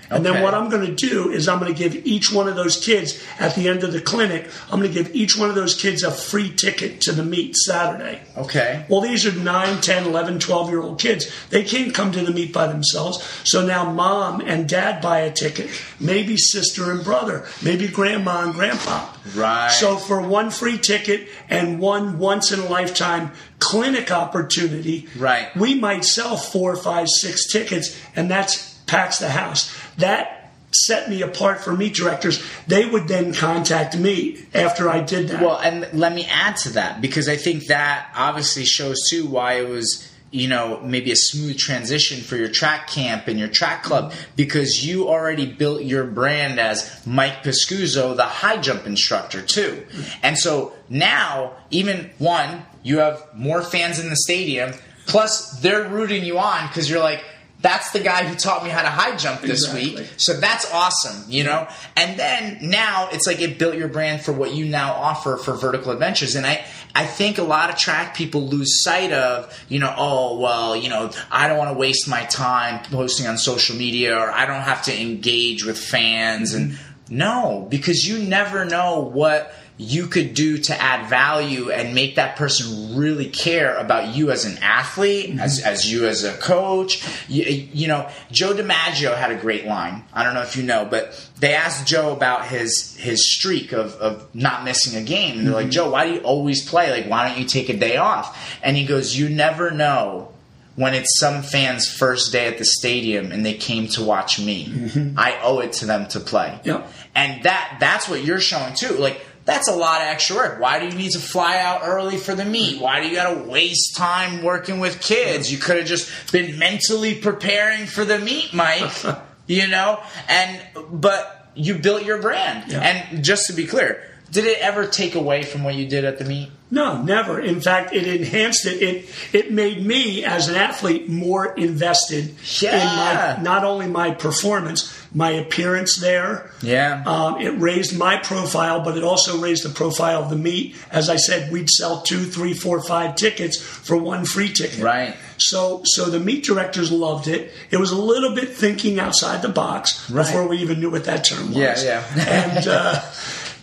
[SPEAKER 2] And then what I'm going to do is I'm going to give each one of those kids at the end of the clinic, I'm going to give each one of those kids a free ticket to the meet Saturday.
[SPEAKER 1] Okay.
[SPEAKER 2] Well, these are 9, 10, 11, 12 year old kids. They can't come to the meet by themselves. So now mom and dad buy a ticket, maybe sister and brother, maybe grandma and grandpa.
[SPEAKER 1] Right.
[SPEAKER 2] So for one free ticket and one once in a lifetime clinic opportunity,
[SPEAKER 1] Right.
[SPEAKER 2] we might sell four, five, six tickets, and that's packs the house. That set me apart from meet directors. They would then contact me after I did that.
[SPEAKER 1] Well, and let me add to that because I think that obviously shows too why it was you know maybe a smooth transition for your track camp and your track club because you already built your brand as Mike Pascuzzo, the high jump instructor too, mm-hmm. and so now even one you have more fans in the stadium plus they're rooting you on because you're like That's the guy who taught me how to high jump this
[SPEAKER 2] Exactly.
[SPEAKER 1] week. So that's awesome, you know? And then now it's like it built your brand for what you now offer for vertical adventures. And I, I think a lot of track people lose sight of, you know, oh, well, you know, I don't want to waste my time posting on social media or I don't have to engage with fans. And no, because you never know what you could do to add value and make that person really care about you as an athlete, mm-hmm. as, as you as a coach. You, you know, Joe DiMaggio had a great line. I don't know if you know, but they asked Joe about his his streak of, of not missing a game. And they're like, mm-hmm. Joe, why do you always play? Like, why don't you take a day off? And he goes, You never know when it's some fans' first day at the stadium and they came to watch me. Mm-hmm. I owe it to them to play.
[SPEAKER 2] Yep.
[SPEAKER 1] And that that's what you're showing too. Like that's a lot of extra work. Why do you need to fly out early for the meet? Why do you got to waste time working with kids? You could have just been mentally preparing for the meet, Mike. you know? And but you built your brand.
[SPEAKER 2] Yeah.
[SPEAKER 1] And just to be clear, did it ever take away from what you did at the meet?
[SPEAKER 2] No, never. In fact, it enhanced it. It it made me as an athlete more invested
[SPEAKER 1] Yeah.
[SPEAKER 2] in my not only my performance, my appearance there.
[SPEAKER 1] Yeah.
[SPEAKER 2] Um, it raised my profile, but it also raised the profile of the meet. As I said, we'd sell two, three, four, five tickets for one free ticket.
[SPEAKER 1] Right.
[SPEAKER 2] So, so the meet directors loved it. It was a little bit thinking outside the box
[SPEAKER 1] Right.
[SPEAKER 2] before we even knew what that term was.
[SPEAKER 1] Yeah, yeah.
[SPEAKER 2] and uh,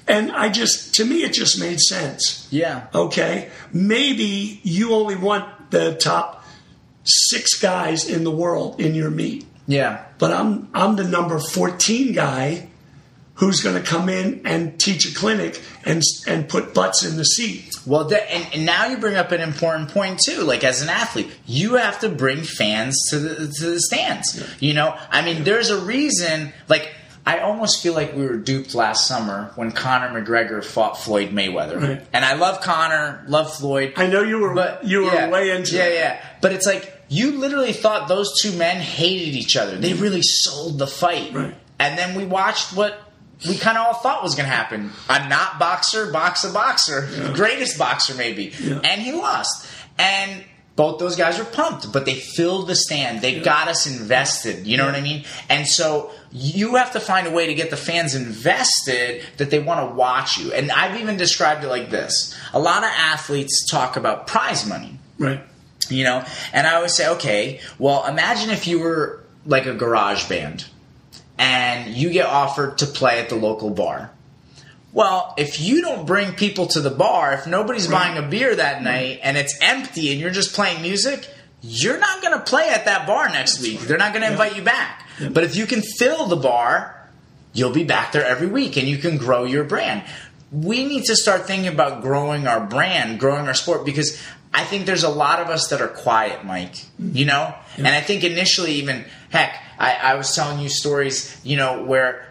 [SPEAKER 2] and I just, to me, it just made sense.
[SPEAKER 1] Yeah.
[SPEAKER 2] Okay, maybe you only want the top six guys in the world in your meet,
[SPEAKER 1] Yeah.
[SPEAKER 2] But I'm I'm the number fourteen guy who's going to come in and teach a clinic and and put butts in the seat.
[SPEAKER 1] Well, that, and, and now you bring up an important point too. Like as an athlete, you have to bring fans to the to the stands. You know, I mean, there's a reason. Like I almost feel like we were duped last summer when Conor McGregor fought Floyd Mayweather.
[SPEAKER 2] Right.
[SPEAKER 1] And I love Conor, love Floyd.
[SPEAKER 2] I know you were
[SPEAKER 1] But
[SPEAKER 2] you were
[SPEAKER 1] yeah,
[SPEAKER 2] way into
[SPEAKER 1] yeah,
[SPEAKER 2] it.
[SPEAKER 1] yeah. But it's like you literally thought those two men hated each other. They really sold the fight,
[SPEAKER 2] Right.
[SPEAKER 1] and then we watched what we kind of all thought was going to happen: a not boxer box a boxer, greatest boxer maybe,
[SPEAKER 2] Yeah.
[SPEAKER 1] and he lost. And both those guys were pumped, but they filled the stand. They got us invested. You know what I mean? And so you have to find a way to get the fans invested that they want to watch you. And I've even described it like this: a lot of athletes talk about prize money
[SPEAKER 2] Right.
[SPEAKER 1] You know? And i always say okay well imagine if you were like a garage band and you get offered to play at the local bar. Well if you don't bring people to the bar if nobody's buying a beer that night and it's empty and you're just playing music you're not going to play at that bar next week. they're not going to invite you back. But if you can fill the bar you'll be back there every week and you can grow your brand. We need to start thinking about growing our brand, growing our sport because I think there's a lot of us that are quiet, Mike. You know? And I think initially, even, heck, I, I was telling you stories, you know, where.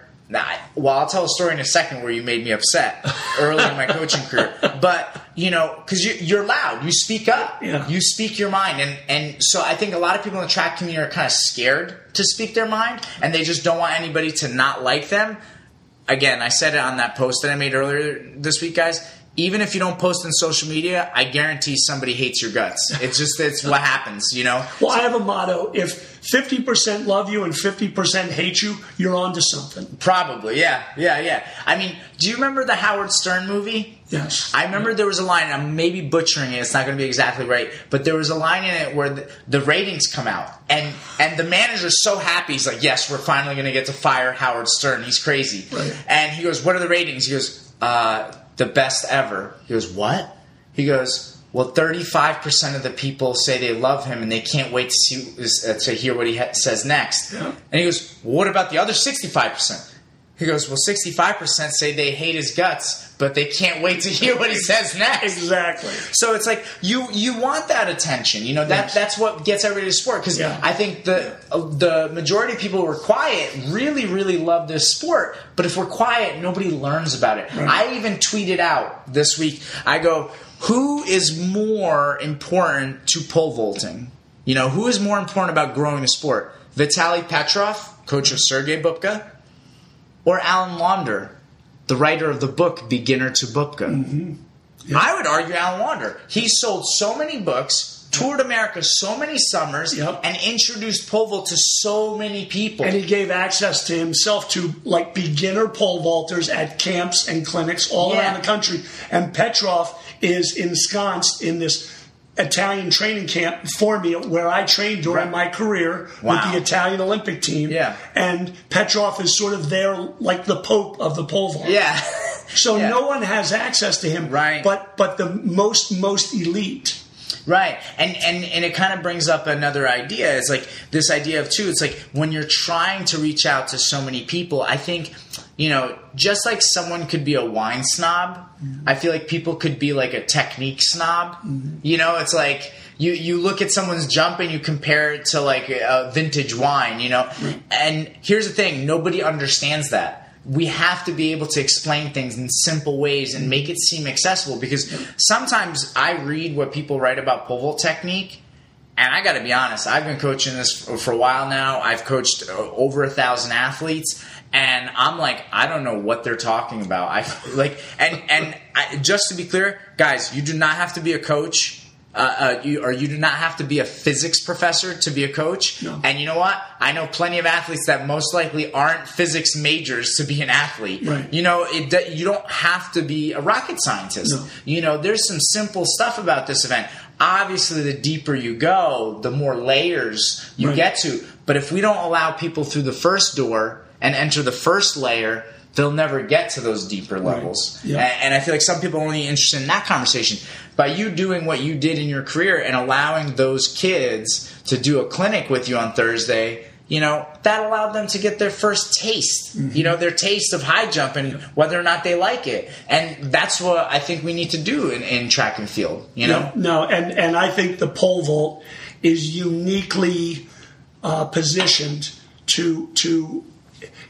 [SPEAKER 1] Well, I'll tell a story in a second where you made me upset early in my coaching career. But you know, because you, you're loud, you speak up,
[SPEAKER 2] Yeah.
[SPEAKER 1] you speak your mind, and and so I think a lot of people in the track community are kind of scared to speak their mind, and they just don't want anybody to not like them. Again, I said it on that post that I made earlier this week, guys. Even if you don't post on social media, I guarantee somebody hates your guts. It's just it's what happens, you know.
[SPEAKER 2] Well, I have a motto: if fifty percent love you and fifty percent hate you, you're on to something.
[SPEAKER 1] Probably, yeah, yeah, yeah. I mean, do you remember the Howard Stern movie?
[SPEAKER 2] Yes.
[SPEAKER 1] I remember there was a line. I'm maybe butchering it. It's not going to be exactly right, but there was a line in it where the, the ratings come out, and and the manager's so happy. He's like, "Yes, we're finally going to get to fire Howard Stern. He's crazy."
[SPEAKER 2] Right.
[SPEAKER 1] And he goes, "What are the ratings?" He goes, uh, "The best ever." He goes, "What?" He goes. Well, 35% of the people say they love him and they can't wait to see uh, to hear what he ha- says next.
[SPEAKER 2] Yeah.
[SPEAKER 1] And he goes, well, "What about the other 65%?" He goes, "Well, 65% say they hate his guts, but they can't wait to hear what he says next."
[SPEAKER 2] exactly.
[SPEAKER 1] So it's like you you want that attention, you know that
[SPEAKER 2] Yes.
[SPEAKER 1] that's what gets everybody to sport because
[SPEAKER 2] Yeah.
[SPEAKER 1] I think the uh, the majority of people who are quiet really really love this sport, but if we're quiet, nobody learns about it. I even tweeted out this week. I go, who is more important to pole vaulting? You know, who is more important about growing the sport? Vitaly Petrov, coach of Sergey Bubka, or Alan Launder, the writer of the book Beginner to Bubka? Mm-hmm. I would argue Alan Launder. He sold so many books toured America so many summers,
[SPEAKER 2] Yep.
[SPEAKER 1] and introduced pole vault to so many people.
[SPEAKER 2] And he gave access to himself to like beginner pole vaulters at camps and clinics all
[SPEAKER 1] Yeah.
[SPEAKER 2] around the country. And Petrov is ensconced in this Italian training camp for me where I trained during my career
[SPEAKER 1] Wow.
[SPEAKER 2] with the Italian Olympic team.
[SPEAKER 1] Yeah.
[SPEAKER 2] And Petrov is sort of there like the Pope of the pole vault.
[SPEAKER 1] yeah.
[SPEAKER 2] So
[SPEAKER 1] Yeah.
[SPEAKER 2] no one has access to him.
[SPEAKER 1] Right.
[SPEAKER 2] But but the most most elite.
[SPEAKER 1] Right. And and and it kind of brings up another idea. It's like this idea of too, it's like when you're trying to reach out to so many people, I think, you know, just like someone could be a wine snob, mm-hmm. I feel like people could be like a technique snob. Mm-hmm. You know, it's like you you look at someone's jump and you compare it to like a vintage wine, you know. And here's the thing, nobody understands that we have to be able to explain things in simple ways and make it seem accessible because sometimes I read what people write about pole vault technique and I got to be honest, I've been coaching this for, a while now. I've coached uh, over a thousand athletes, and I'm like, I don't know what they're talking about. I like, and and I, just to be clear, guys, you do not have to be a coach. Uh, uh, you, or you do not have to be a physics professor to be a coach.
[SPEAKER 2] No.
[SPEAKER 1] And you know what? I know plenty of athletes that most likely aren't physics majors to be an athlete.
[SPEAKER 2] Right.
[SPEAKER 1] You know, it, you don't have to be a rocket scientist.
[SPEAKER 2] No.
[SPEAKER 1] You know, there's some simple stuff about this event. Obviously, the deeper you go, the more layers you
[SPEAKER 2] Right.
[SPEAKER 1] get to. But if we don't allow people through the first door and enter the first layer, they'll never get to those deeper levels.
[SPEAKER 2] Yeah.
[SPEAKER 1] A- And, I feel like some people are only interested in that conversation. By you doing what you did in your career and allowing those kids to do a clinic with you on Thursday, you know, that allowed them to get their first taste,
[SPEAKER 2] Mm-hmm.
[SPEAKER 1] you know, their taste of high jump and whether or not they like it. And that's what I think we need to do in, in track and field, you know?
[SPEAKER 2] No, and and I think the pole vault is uniquely uh, positioned to to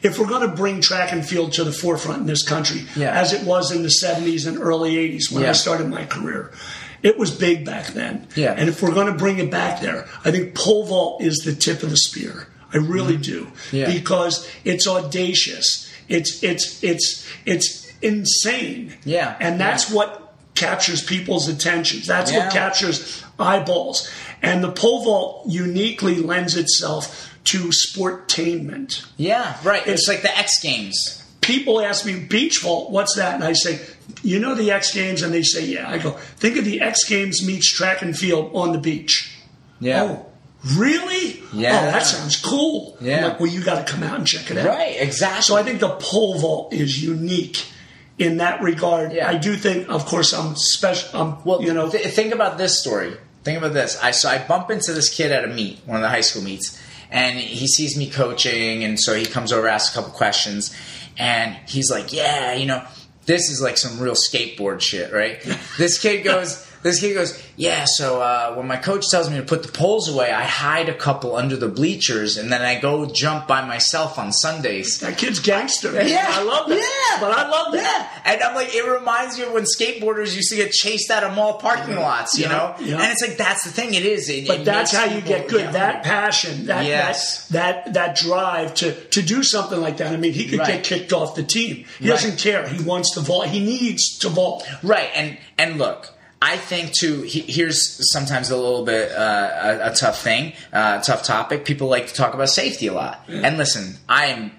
[SPEAKER 2] if we're going to bring track and field to the forefront in this country,
[SPEAKER 1] Yeah.
[SPEAKER 2] as it was in the '70s and early '80s when I started my career. It was big back then.
[SPEAKER 1] Yeah.
[SPEAKER 2] And if we're going to bring it back there, I think pole vault is the tip of the spear. I really do.
[SPEAKER 1] Mm-hmm. Yeah.
[SPEAKER 2] Because it's audacious. It's it's it's it's insane.
[SPEAKER 1] Yeah.
[SPEAKER 2] And that's what captures people's attentions. That's
[SPEAKER 1] Yeah.
[SPEAKER 2] what captures eyeballs. And the pole vault uniquely lends itself to sportainment.
[SPEAKER 1] Yeah, right. It's,
[SPEAKER 2] It's-
[SPEAKER 1] like the X Games.
[SPEAKER 2] People ask me, beach vault, what's that? And I say, you know the X Games? And they say, yeah. I go, think of the X Games meets track and field on the beach.
[SPEAKER 1] Yeah.
[SPEAKER 2] Oh, really?
[SPEAKER 1] Yeah.
[SPEAKER 2] Oh, that sounds cool. I'm
[SPEAKER 1] Yeah.
[SPEAKER 2] like, well, you got to come out and check it out.
[SPEAKER 1] Right, exactly.
[SPEAKER 2] So I think the pole vault is unique in that regard.
[SPEAKER 1] Yeah.
[SPEAKER 2] I do think, of course, I'm special. I'm,
[SPEAKER 1] Well,
[SPEAKER 2] you know,
[SPEAKER 1] th- think about this story. Think about this. I so I bump into this kid at a meet, one of the high school meets, and he sees me coaching, and so he comes over, asks a couple questions, and he's like, "Yeah, you know, this is like some real skateboard shit, right?" this kid goes. This kid goes, yeah. So uh, when my coach tells me to put the poles away, I hide a couple under the bleachers, and then I go jump by myself on Sundays.
[SPEAKER 2] that kid's gangster.
[SPEAKER 1] Yeah,
[SPEAKER 2] I love that.
[SPEAKER 1] Yeah,
[SPEAKER 2] but I love that.
[SPEAKER 1] Yeah, and I'm like, it reminds me of when skateboarders used to get chased out of mall parking lots, you
[SPEAKER 2] Yeah,
[SPEAKER 1] know.
[SPEAKER 2] yeah.
[SPEAKER 1] And it's like that's the thing. It is. It,
[SPEAKER 2] But
[SPEAKER 1] it
[SPEAKER 2] that's how you get good. That passion, that,
[SPEAKER 1] Yes.
[SPEAKER 2] that that that drive to to do something like that. I mean, he could
[SPEAKER 1] Right.
[SPEAKER 2] get kicked off the team. He
[SPEAKER 1] Right.
[SPEAKER 2] doesn't care. He wants to vault. He needs to vault.
[SPEAKER 1] Right, and and look, I think too. He, here's sometimes a little bit uh, a, a tough thing, uh, tough topic. People like to talk about safety a lot, and listen, I am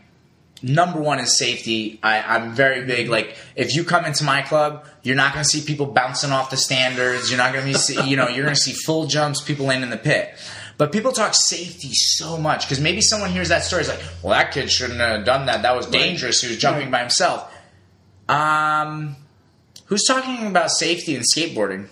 [SPEAKER 1] number one is safety. I, I'm very big. Like if you come into my club, you're not going to see people bouncing off the standards. You're not going to see, you know, you're going to see full jumps, people land in the pit. But people talk safety so much because maybe someone hears that story is like, well, that kid shouldn't have done that. That was dangerous. He was jumping by himself. Um, who's talking about safety and skateboarding?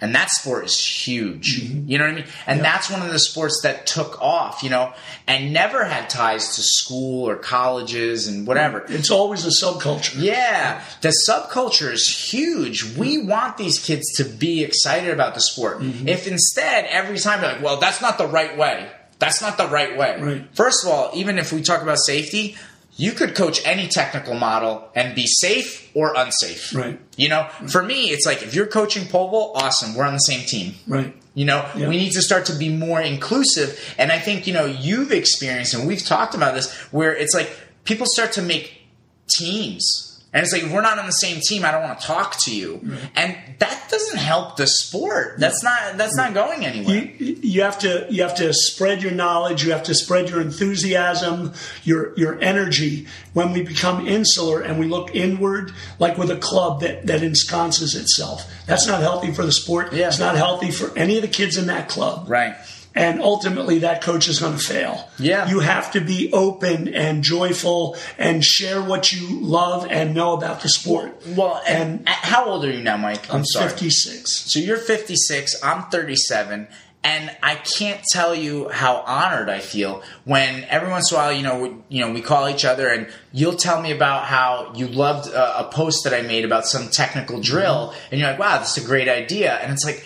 [SPEAKER 1] And that sport is huge. Mm-hmm. You know what I mean? And that's one of the sports that took off, you know, and never had ties to school or colleges and whatever.
[SPEAKER 2] It's always a subculture.
[SPEAKER 1] Yeah, the subculture is huge. We want these kids to be excited about the sport. Mm-hmm. If instead every time you're like, well, that's not the right way. That's not the right way.
[SPEAKER 2] Right.
[SPEAKER 1] First of all, even if we talk about safety, you could coach any technical model and be safe or unsafe.
[SPEAKER 2] Right.
[SPEAKER 1] You know, for me, it's like if you're coaching pole vault, awesome, we're on the same team.
[SPEAKER 2] Right.
[SPEAKER 1] You know,
[SPEAKER 2] Yeah.
[SPEAKER 1] we need to start to be more inclusive. And I think, you know, you've experienced, and we've talked about this, where it's like people start to make teams And it's like we're not on the same team, I don't want to talk to you. Mm-hmm. And that doesn't help the sport. Mm-hmm. That's not that's not going anywhere.
[SPEAKER 2] You, you have to you have to spread your knowledge. You have to spread your enthusiasm, your your energy. When we become insular and we look inward, like with a club that that ensconces itself, that's not healthy for the sport.
[SPEAKER 1] Yeah.
[SPEAKER 2] It's not healthy for any of the kids in that club.
[SPEAKER 1] right.
[SPEAKER 2] And ultimately that coach is going to fail.
[SPEAKER 1] Yeah.
[SPEAKER 2] You have to be open and joyful and share what you love and know about the sport.
[SPEAKER 1] Well, and, how old are you now, Mike? I'm,
[SPEAKER 2] I'm
[SPEAKER 1] sorry.
[SPEAKER 2] 56.
[SPEAKER 1] So you're 56, I'm 37, and I can't tell you how honored I feel when every once in a while, you know, we, you know, we call each other and you'll tell me about how you loved a, a post that I made about some technical drill, and you're like, "Wow, that's a great idea," and it's like,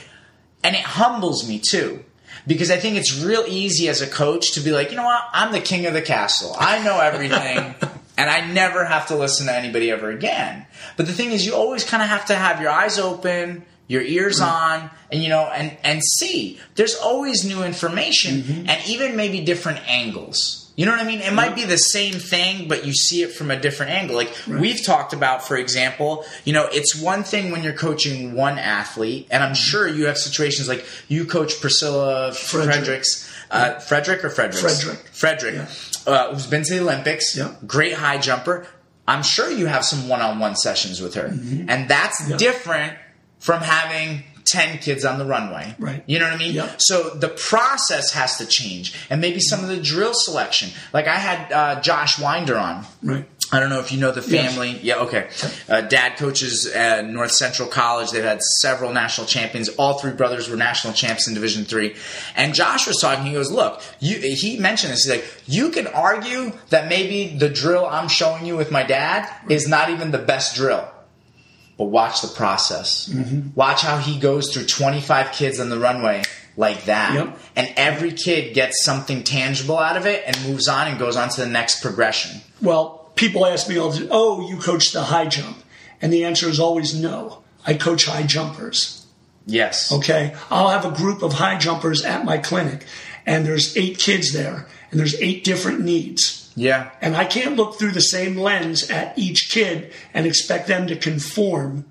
[SPEAKER 1] and it humbles me too. Because I think it's real easy as a coach to be like, you know what, I'm the king of the castle. I know everything. and I never have to listen to anybody ever again. But the thing is, you always kind of have to have your eyes open, your ears mm-hmm. on, and you know, and and see. There's always new information, mm-hmm. and even maybe different angles. You know what I mean? It might be the same thing, but you see it from a different angle. Like we've talked about, for example, you know, it's one thing when you're coaching one athlete, and I'm sure you have situations like you coach Priscilla
[SPEAKER 2] Frederick.
[SPEAKER 1] Fredericks, uh, Frederick or Fredericks?
[SPEAKER 2] Frederick.
[SPEAKER 1] Frederick,
[SPEAKER 2] Yeah.
[SPEAKER 1] uh, who's been to the Olympics,
[SPEAKER 2] Yeah.
[SPEAKER 1] great high jumper. I'm sure you have some one-on-one sessions with her, and that's
[SPEAKER 2] Mm-hmm. Yeah.
[SPEAKER 1] different from having 10 kids on the runway.
[SPEAKER 2] Right.
[SPEAKER 1] You know what I mean?
[SPEAKER 2] Yeah.
[SPEAKER 1] So the process has to change, and maybe some of the drill selection. Like I had uh, Josh Winder on.
[SPEAKER 2] Right.
[SPEAKER 1] I don't know if you know the
[SPEAKER 2] Yes.
[SPEAKER 1] family. Yeah, okay. Uh, Dad coaches at North Central College. They've had several national champions. All three brothers were national champs in Division Three. And Josh was talking. He goes, "Look, you." He mentioned this. He's like, "You can argue that maybe the drill I'm showing you with my dad is not even the best drill." But watch the process.
[SPEAKER 2] Mm-hmm.
[SPEAKER 1] Watch how he goes through 25 kids on the runway like that.
[SPEAKER 2] Yep.
[SPEAKER 1] And every kid gets something tangible out of it and moves on and goes on to the next progression.
[SPEAKER 2] Well, people ask me all the time, oh, you coach the high jump. And the answer is always no. I coach high jumpers.
[SPEAKER 1] Yes.
[SPEAKER 2] Okay. I'll have a group of high jumpers at my clinic, and there's eight kids there, and there's eight different needs.
[SPEAKER 1] Yeah.
[SPEAKER 2] And I can't look through the same lens at each kid and expect them to conform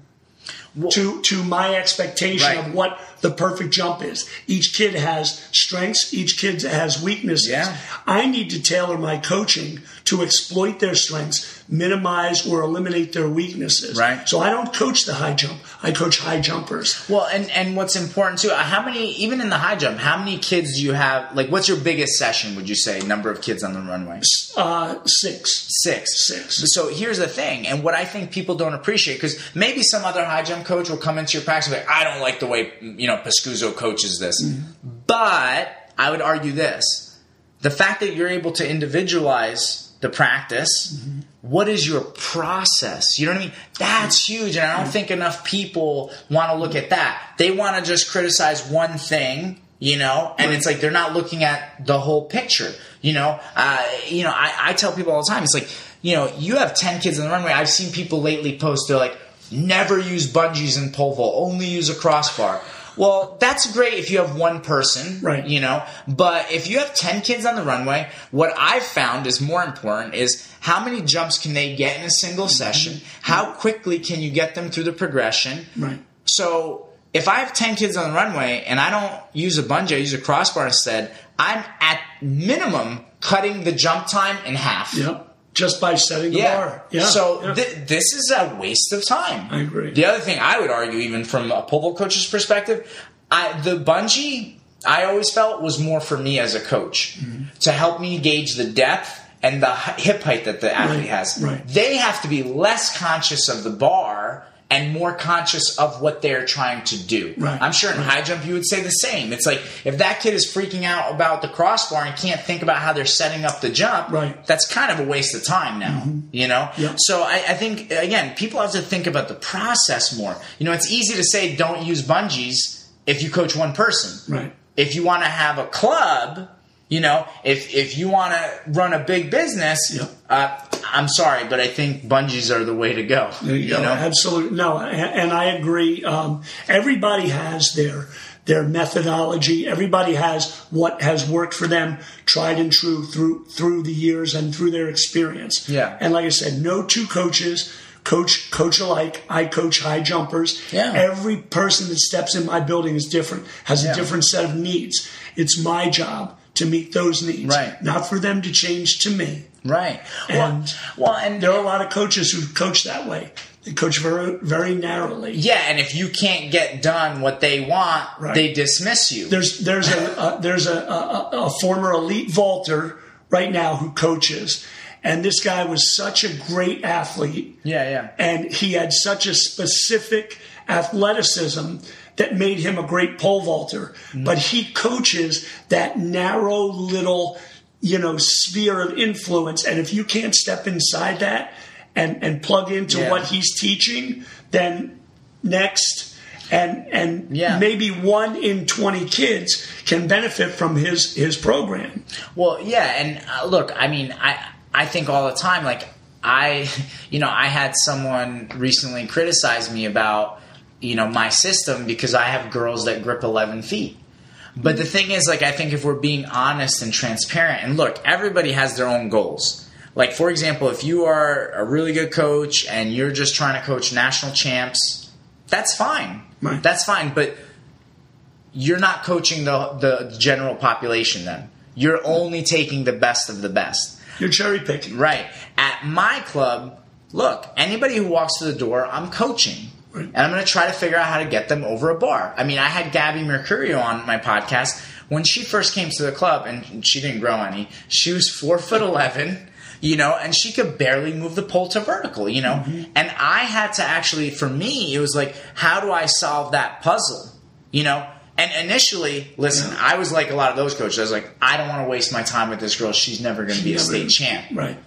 [SPEAKER 2] to to my expectation
[SPEAKER 1] Right.
[SPEAKER 2] of what the perfect jump is. Each kid has strengths, each kid has weaknesses.
[SPEAKER 1] Yeah.
[SPEAKER 2] I need to tailor my coaching to exploit their strengths, minimize or eliminate their weaknesses.
[SPEAKER 1] Right.
[SPEAKER 2] So I don't coach the high jump. I coach high jumpers.
[SPEAKER 1] Well, and and what's important too? How many, even in the high jump, how many kids do you have? Like, what's your biggest session? Would you say number of kids on the runway?
[SPEAKER 2] Uh, six.
[SPEAKER 1] Six.
[SPEAKER 2] Six.
[SPEAKER 1] So here's the thing, and what I think people don't appreciate, because maybe some other high jump coach will come into your practice and be like, I don't like the way you know Pascuzzo coaches this, mm-hmm. but I would argue this: the fact that you're able to individualize the practice. Mm-hmm. What is your process? You know what I mean? That's mm-hmm. huge, and I don't think enough people want to look at that. They want to just criticize one thing, you know, and it's like they're not looking at the whole picture. You know, uh, you know, I, I tell people all the time, it's like, you know, you have ten kids in the runway. I've seen people lately post, they're like, never use bungees in pole vault, only use a crossbar. Well, that's great if you have one person,
[SPEAKER 2] Right.
[SPEAKER 1] You know, but if you have ten kids on the runway, what I've found is more important is how many jumps can they get in a single mm-hmm. session? How quickly can you get them through the progression?
[SPEAKER 2] Right.
[SPEAKER 1] So if I have 10 kids on the runway and I don't use a bungee, I use a crossbar instead, I'm at minimum cutting the jump time in half.
[SPEAKER 2] Yep. Just by setting the
[SPEAKER 1] Yeah.
[SPEAKER 2] bar. Yeah.
[SPEAKER 1] So
[SPEAKER 2] yeah.
[SPEAKER 1] thi- this is a waste of time.
[SPEAKER 2] I agree.
[SPEAKER 1] The other thing I would argue, even from a pole coach's perspective, I, the bungee I always felt was more for me as a coach
[SPEAKER 2] Mm-hmm.
[SPEAKER 1] to help me gauge the depth and the hip height that the athlete
[SPEAKER 2] Right,
[SPEAKER 1] has.
[SPEAKER 2] right.
[SPEAKER 1] They have to be less conscious of the bar and more conscious of what they're trying to do.
[SPEAKER 2] Right,
[SPEAKER 1] I'm sure in high jump you would say the same. It's like if that kid is freaking out about the crossbar and can't think about how they're setting up the jump,
[SPEAKER 2] Right.
[SPEAKER 1] that's kind of a waste of time now. You know?
[SPEAKER 2] Yeah.
[SPEAKER 1] So I, I think again, people have to think about the process more. You know, it's easy to say don't use bungees if you coach one person.
[SPEAKER 2] Right.
[SPEAKER 1] If you want to have a club, you know, if if you want to run a big business,
[SPEAKER 2] Yeah.
[SPEAKER 1] uh, I'm sorry, but I think bungees are the way to go.
[SPEAKER 2] You, go.
[SPEAKER 1] know?
[SPEAKER 2] Absolutely. No, and I agree. Um, everybody has their their methodology. Everybody has what has worked for them, tried and true through through the years and through their experience.
[SPEAKER 1] Yeah.
[SPEAKER 2] And like I said, no two coaches coach coach alike. I coach high jumpers.
[SPEAKER 1] Yeah.
[SPEAKER 2] Every person that steps in my building is different, has
[SPEAKER 1] Yeah.
[SPEAKER 2] a different set of needs. It's my job to meet those needs,
[SPEAKER 1] Right.
[SPEAKER 2] not for them to change to me.
[SPEAKER 1] Right.
[SPEAKER 2] And
[SPEAKER 1] well, well, and
[SPEAKER 2] There are a lot of coaches who coach that way. They coach very very narrowly.
[SPEAKER 1] yeah, and if you can't get done what they want,
[SPEAKER 2] Right.
[SPEAKER 1] they dismiss you.
[SPEAKER 2] There's there's a, a there's a, a, a former elite vaulter right now who coaches, and this guy was such a great athlete,
[SPEAKER 1] yeah, yeah.
[SPEAKER 2] and he had such a specific athleticism that made him a great pole vaulter. Mm-hmm. But he coaches that narrow little you know sphere of influence, and if you can't step inside that and and plug into
[SPEAKER 1] Yeah.
[SPEAKER 2] what he's teaching, then next. And and
[SPEAKER 1] Yeah.
[SPEAKER 2] maybe one in twenty kids can benefit from his his program.
[SPEAKER 1] Well, yeah, and uh, look, I mean, I I think all the time, like I, you know, I had someone recently criticize me about, you know, my system because I have girls that grip eleven feet. But the thing is, like, I think if we're being honest and transparent, and look, everybody has their own goals. Like, for example, if you are a really good coach and you're just trying to coach national champs, that's fine.
[SPEAKER 2] Right.
[SPEAKER 1] That's fine. But you're not coaching the the general population then. You're only taking the best of the best.
[SPEAKER 2] You're cherry picking.
[SPEAKER 1] Right. At my club, look, anybody who walks through the door, I'm coaching. And I'm going to try to figure out how to get them over a bar. I mean, I had Gabby Mercurio on my podcast. When she first came to the club, and she didn't grow any, she was four foot 11, you know, and she could barely move the pole to vertical, you know. Mm-hmm. And I had to actually, for me, it was like, how do I solve that puzzle? You know? And initially, listen, I was like a lot of those coaches. I was like, I don't want to waste my time with this girl. She's never going to be a state champ.
[SPEAKER 2] Right.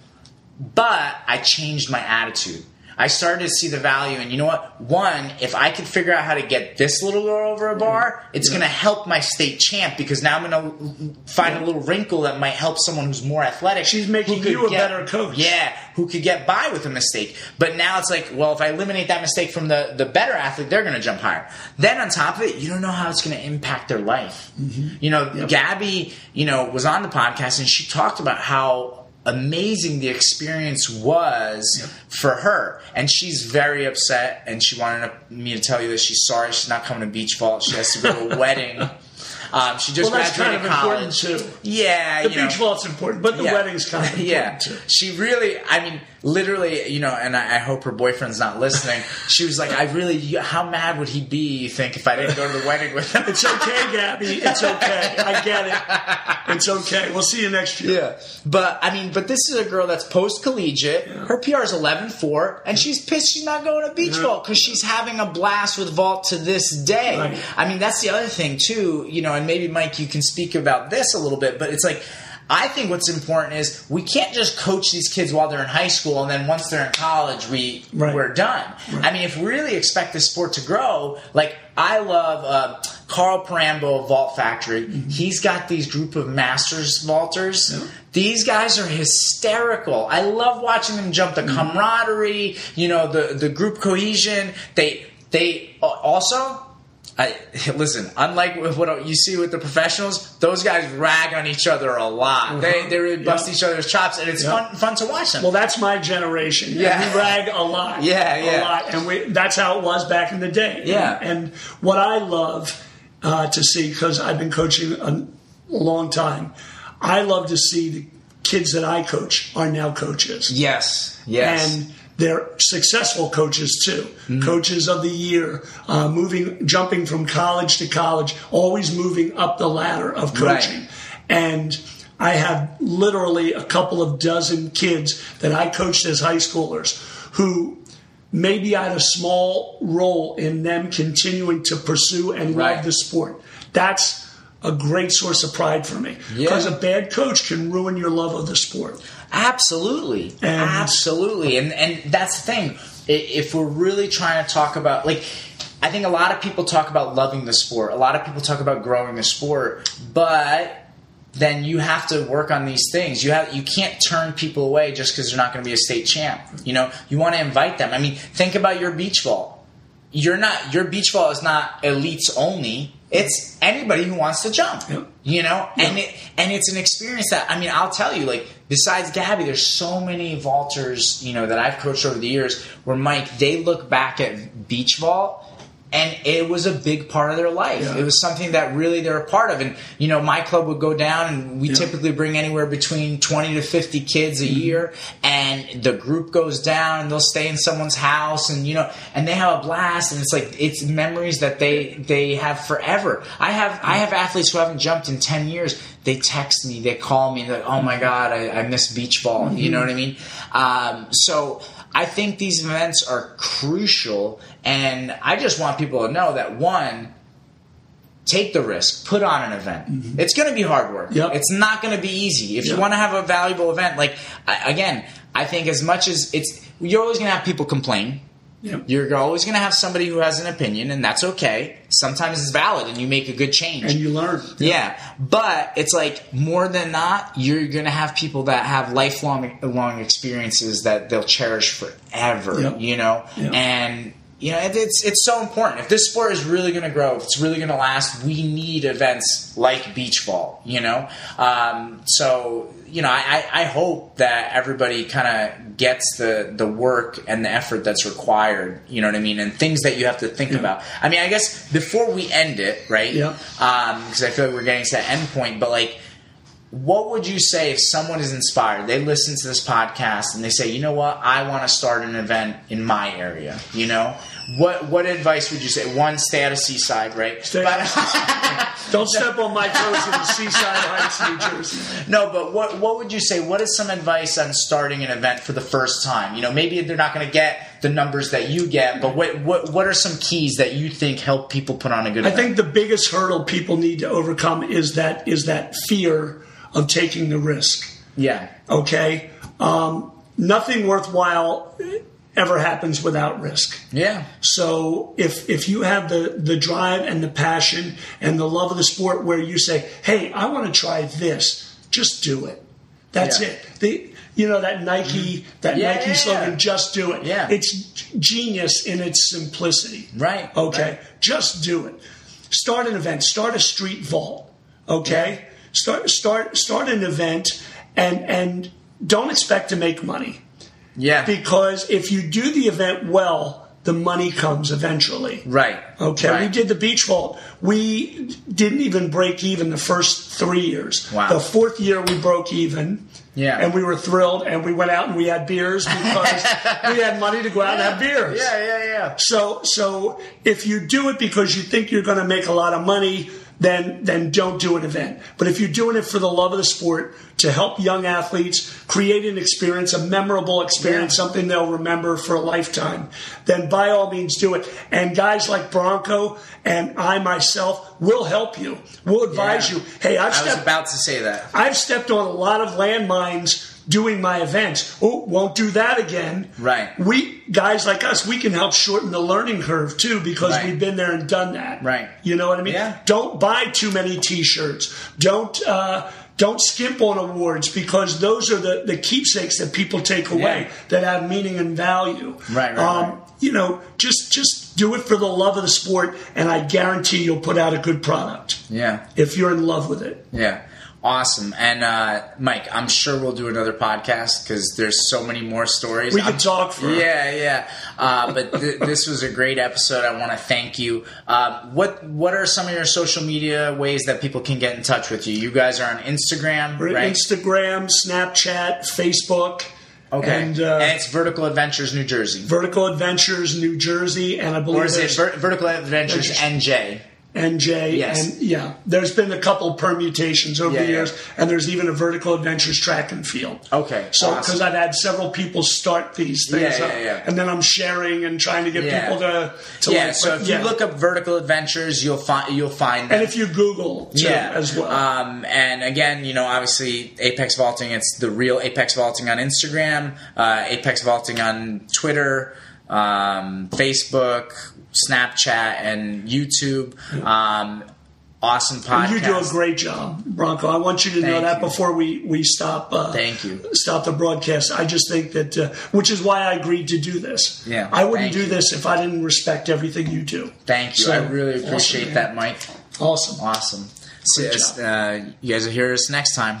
[SPEAKER 1] But I changed my attitude. I started to see the value, and you know what? One, if I could figure out how to get this little girl over a bar, it's going to help my state champ because now I'm going to find a little wrinkle that might help someone who's more athletic.
[SPEAKER 2] She's making you a better coach.
[SPEAKER 1] Yeah, who could get by with a mistake. But now it's like, well, if I eliminate that mistake from the, the better athlete, they're going to jump higher. Then on top of it, you don't know how it's going to impact their life.
[SPEAKER 2] Mm-hmm.
[SPEAKER 1] You know, Gabby, you know, was on the podcast and she talked about how amazing the experience was for her and she's very upset and she wanted me to tell you that she's sorry she's not coming to beach vault she has to go to a wedding um, she just
[SPEAKER 2] Well, that's kind
[SPEAKER 1] graduated
[SPEAKER 2] of
[SPEAKER 1] college yeah
[SPEAKER 2] The
[SPEAKER 1] you know.
[SPEAKER 2] beach vault's important, but the
[SPEAKER 1] Yeah.
[SPEAKER 2] wedding's kind of important
[SPEAKER 1] yeah.
[SPEAKER 2] too.
[SPEAKER 1] She really, I mean, literally, you know, and I, I hope her boyfriend's not listening. She was like, I really, how mad would he be, you think, if I didn't go to the wedding with him?
[SPEAKER 2] It's okay, Gabby. It's okay. I get it. It's okay. We'll see you next year.
[SPEAKER 1] Yeah. But, I mean, but this is a girl that's post collegiate. Her PR is 11 4, and she's pissed she's not going to beach
[SPEAKER 2] Yeah.
[SPEAKER 1] vault because she's having a blast with vault to this day.
[SPEAKER 2] Right.
[SPEAKER 1] I mean, that's the other thing, too, you know, and maybe, Mike, you can speak about this a little bit, but it's like, I think what's important is we can't just coach these kids while they're in high school and then once they're in college we
[SPEAKER 2] Right.
[SPEAKER 1] we're done. I mean, if we really expect this sport to grow, like I love uh, Carl Parambo of Vault Factory. He's got these group of masters vaulters.
[SPEAKER 2] Yeah.
[SPEAKER 1] These guys are hysterical. I love watching them jump. The camaraderie, you know, the the group cohesion. They they uh, also. I, listen, unlike with what you see with the professionals, those guys rag on each other a lot. They, they really bust
[SPEAKER 2] Yeah.
[SPEAKER 1] each other's chops, and it's
[SPEAKER 2] Yeah.
[SPEAKER 1] fun fun to watch them.
[SPEAKER 2] Well, that's my generation.
[SPEAKER 1] Yeah.
[SPEAKER 2] And we rag a lot.
[SPEAKER 1] Yeah, yeah.
[SPEAKER 2] A lot. And we, that's how it was back in the day.
[SPEAKER 1] Yeah.
[SPEAKER 2] And, and what I love uh, to see, because I've been coaching a long time, I love to see the kids that I coach are now coaches.
[SPEAKER 1] yes, yes.
[SPEAKER 2] and they're successful coaches too. Coaches of the year, uh, moving, jumping from college to college, always moving up the ladder of coaching.
[SPEAKER 1] Right.
[SPEAKER 2] And I have literally a couple of dozen kids that I coached as high schoolers who maybe I had a small role in them continuing to pursue and
[SPEAKER 1] Right.
[SPEAKER 2] love the sport. That's a great source of pride for me
[SPEAKER 1] Yeah.
[SPEAKER 2] because a bad coach can ruin your love of the sport.
[SPEAKER 1] Absolutely,
[SPEAKER 2] And-
[SPEAKER 1] absolutely, and and that's the thing. If we're really trying to talk about like. I think a lot of people talk about loving the sport. A lot of people talk about growing the sport, but then you have to work on these things. You have you can't turn people away just because they're not going to be a state champ. You know, you want to invite them. I mean, think about your beach vault. you're not your beach vault is not elites only. It's anybody who wants to jump. You know, and it and it's an experience that I mean, I'll tell you, like besides Gabby, there's so many vaulters, you know, that I've coached over the years where Mike, they look back at beach vault and it was a big part of their life.
[SPEAKER 2] Yeah.
[SPEAKER 1] It was something that really they're a part of. And you know, my club would go down, and we
[SPEAKER 2] Yeah.
[SPEAKER 1] typically bring anywhere between twenty to fifty kids a
[SPEAKER 2] Mm-hmm.
[SPEAKER 1] year. And the group goes down, and they'll stay in someone's house, and you know, and they have a blast. And it's like it's memories that they they have forever. I have I have athletes who haven't jumped in ten years. They text me, they call me, like, "Oh my god, I, I miss beach vault." You know what I mean? Um, so. I think these events are crucial, and I just want people to know that one, take the risk, put on an event. It's going to be hard work.
[SPEAKER 2] Yep.
[SPEAKER 1] It's not going to be easy. If you want to have a valuable event, like I, again, I think as much as it's, you're always going to have people complain.
[SPEAKER 2] Yep.
[SPEAKER 1] You're always going to have somebody who has an opinion, and that's okay. Sometimes it's valid, and you make a good change.
[SPEAKER 2] and you learn.
[SPEAKER 1] Yeah, but it's like more than not, you're going to have people that have lifelong long experiences that they'll cherish forever.
[SPEAKER 2] Yep.
[SPEAKER 1] You know, and you know it, it's it's so important. If this sport is really going to grow, if it's really going to last, we need events like beach vault. You know, um, so you know, I, I hope that everybody kind of gets the the work and the effort that's required. You know what I mean, and things that you have to think about. I mean, I guess before we end it, right?
[SPEAKER 2] Yeah.
[SPEAKER 1] because I feel like we're getting to that end point. But like, what would you say if someone is inspired? They listen to this podcast and they say, you know what, I want to start an event in my area. You know, what what advice would you say? One, stay out of Seaside, right?
[SPEAKER 2] Stay
[SPEAKER 1] But-
[SPEAKER 2] Don't step on my toes in the Seaside Heights, New Jersey.
[SPEAKER 1] no, but what what would you say? What is some advice on starting an event for the first time? You know, maybe they're not going to get the numbers that you get, but what what what are some keys that you think help people put on a good?
[SPEAKER 2] I
[SPEAKER 1] event?
[SPEAKER 2] think the biggest hurdle people need to overcome is that is that fear of taking the risk.
[SPEAKER 1] yeah,
[SPEAKER 2] Okay, um, nothing worthwhile ever happens without risk.
[SPEAKER 1] yeah,
[SPEAKER 2] So if if you have the the drive and the passion and the love of the sport, where you say, "Hey, I want to try this," just do it. That's
[SPEAKER 1] Yeah.
[SPEAKER 2] it. The you know that Nike mm-hmm. that
[SPEAKER 1] Yeah,
[SPEAKER 2] Nike
[SPEAKER 1] yeah,
[SPEAKER 2] slogan. "Just do it."
[SPEAKER 1] Yeah.
[SPEAKER 2] it's genius in its simplicity.
[SPEAKER 1] Right,
[SPEAKER 2] Okay.
[SPEAKER 1] right.
[SPEAKER 2] Just do it. Start an event. Start a street vault. Okay. Start start start an event and and don't expect to make money
[SPEAKER 1] yeah,
[SPEAKER 2] because if you do the event well, the money comes eventually.
[SPEAKER 1] right.
[SPEAKER 2] Okay,
[SPEAKER 1] right.
[SPEAKER 2] we did the beach vault. We didn't even break even the first three years.
[SPEAKER 1] Wow.
[SPEAKER 2] The fourth year we broke even.
[SPEAKER 1] Yeah.
[SPEAKER 2] And we were thrilled and we went out and we had beers because we had money to go out and have beers.
[SPEAKER 1] Yeah, yeah, yeah.
[SPEAKER 2] So so if you do it because you think you're going to make a lot of money, then then don't do an event. But if you're doing it for the love of the sport, to help young athletes create an experience, a memorable experience,
[SPEAKER 1] Yeah.
[SPEAKER 2] something they'll remember for a lifetime, then by all means do it. And guys like Branko and I myself will help you. We'll advise
[SPEAKER 1] Yeah.
[SPEAKER 2] you. Hey, I've
[SPEAKER 1] I was about to say that.
[SPEAKER 2] I've stepped on a lot of landmines doing my events. Oh, won't do that again.
[SPEAKER 1] Right.
[SPEAKER 2] We guys like us, we can help shorten the learning curve too because
[SPEAKER 1] Right.
[SPEAKER 2] we've been there and done that.
[SPEAKER 1] Right.
[SPEAKER 2] You know what I mean?
[SPEAKER 1] Yeah.
[SPEAKER 2] Don't buy too many T-shirts. Don't. Uh, don't skimp on awards because those are the, the keepsakes that people take away
[SPEAKER 1] Yeah.
[SPEAKER 2] that have meaning and value.
[SPEAKER 1] Right, right,
[SPEAKER 2] um,
[SPEAKER 1] right.
[SPEAKER 2] You know, just just do it for the love of the sport, and I guarantee you'll put out a good product
[SPEAKER 1] Yeah.
[SPEAKER 2] if you're in love with it.
[SPEAKER 1] Yeah. Awesome. And uh, Mike, I'm sure we'll do another podcast because there's so many more stories.
[SPEAKER 2] We could talk for
[SPEAKER 1] Yeah, yeah. Uh, but th- this was a great episode. I want to thank you. Uh, what What are some of your social media ways that people can get in touch with you? You guys are on Instagram, right?
[SPEAKER 2] Instagram, Snapchat, Facebook.
[SPEAKER 1] okay.
[SPEAKER 2] And, uh,
[SPEAKER 1] and it's Vertical Adventures New Jersey,
[SPEAKER 2] Vertical Adventures, New Jersey, and I believe
[SPEAKER 1] or is it Ver- Vertical Adventures. NJ?
[SPEAKER 2] NJ.
[SPEAKER 1] Yes.
[SPEAKER 2] And yeah, there's been a couple permutations over
[SPEAKER 1] Yeah,
[SPEAKER 2] the
[SPEAKER 1] yeah.
[SPEAKER 2] years, and there's even a Vertical Adventures track and field.
[SPEAKER 1] Okay.
[SPEAKER 2] So,
[SPEAKER 1] awesome.
[SPEAKER 2] because I've had several people start these things
[SPEAKER 1] Yeah,
[SPEAKER 2] up,
[SPEAKER 1] yeah, yeah.
[SPEAKER 2] and then I'm sharing and trying to get
[SPEAKER 1] Yeah.
[SPEAKER 2] people to, to
[SPEAKER 1] yeah.
[SPEAKER 2] like,
[SPEAKER 1] So if
[SPEAKER 2] yeah.
[SPEAKER 1] you look up Vertical Adventures, you'll find you'll find them.
[SPEAKER 2] and if you Google too, as well,
[SPEAKER 1] Um, and again, you know, obviously Apex Vaulting, it's the real Apex Vaulting on Instagram, uh, Apex Vaulting on Twitter, um, Facebook, Snapchat, and YouTube. Um, awesome podcast.
[SPEAKER 2] You do a great job, Branko. I want you to know that
[SPEAKER 1] you.
[SPEAKER 2] before we we stop. Uh,
[SPEAKER 1] Thank you.
[SPEAKER 2] Stop the broadcast. I just think that, uh, which is why I agreed to do this.
[SPEAKER 1] Yeah,
[SPEAKER 2] I wouldn't
[SPEAKER 1] thank
[SPEAKER 2] do
[SPEAKER 1] you.
[SPEAKER 2] this if I didn't respect everything you do.
[SPEAKER 1] Thank you.
[SPEAKER 2] So,
[SPEAKER 1] I really appreciate
[SPEAKER 2] man.
[SPEAKER 1] that, Mike.
[SPEAKER 2] Awesome.
[SPEAKER 1] Awesome. See uh, you guys will hear us next time.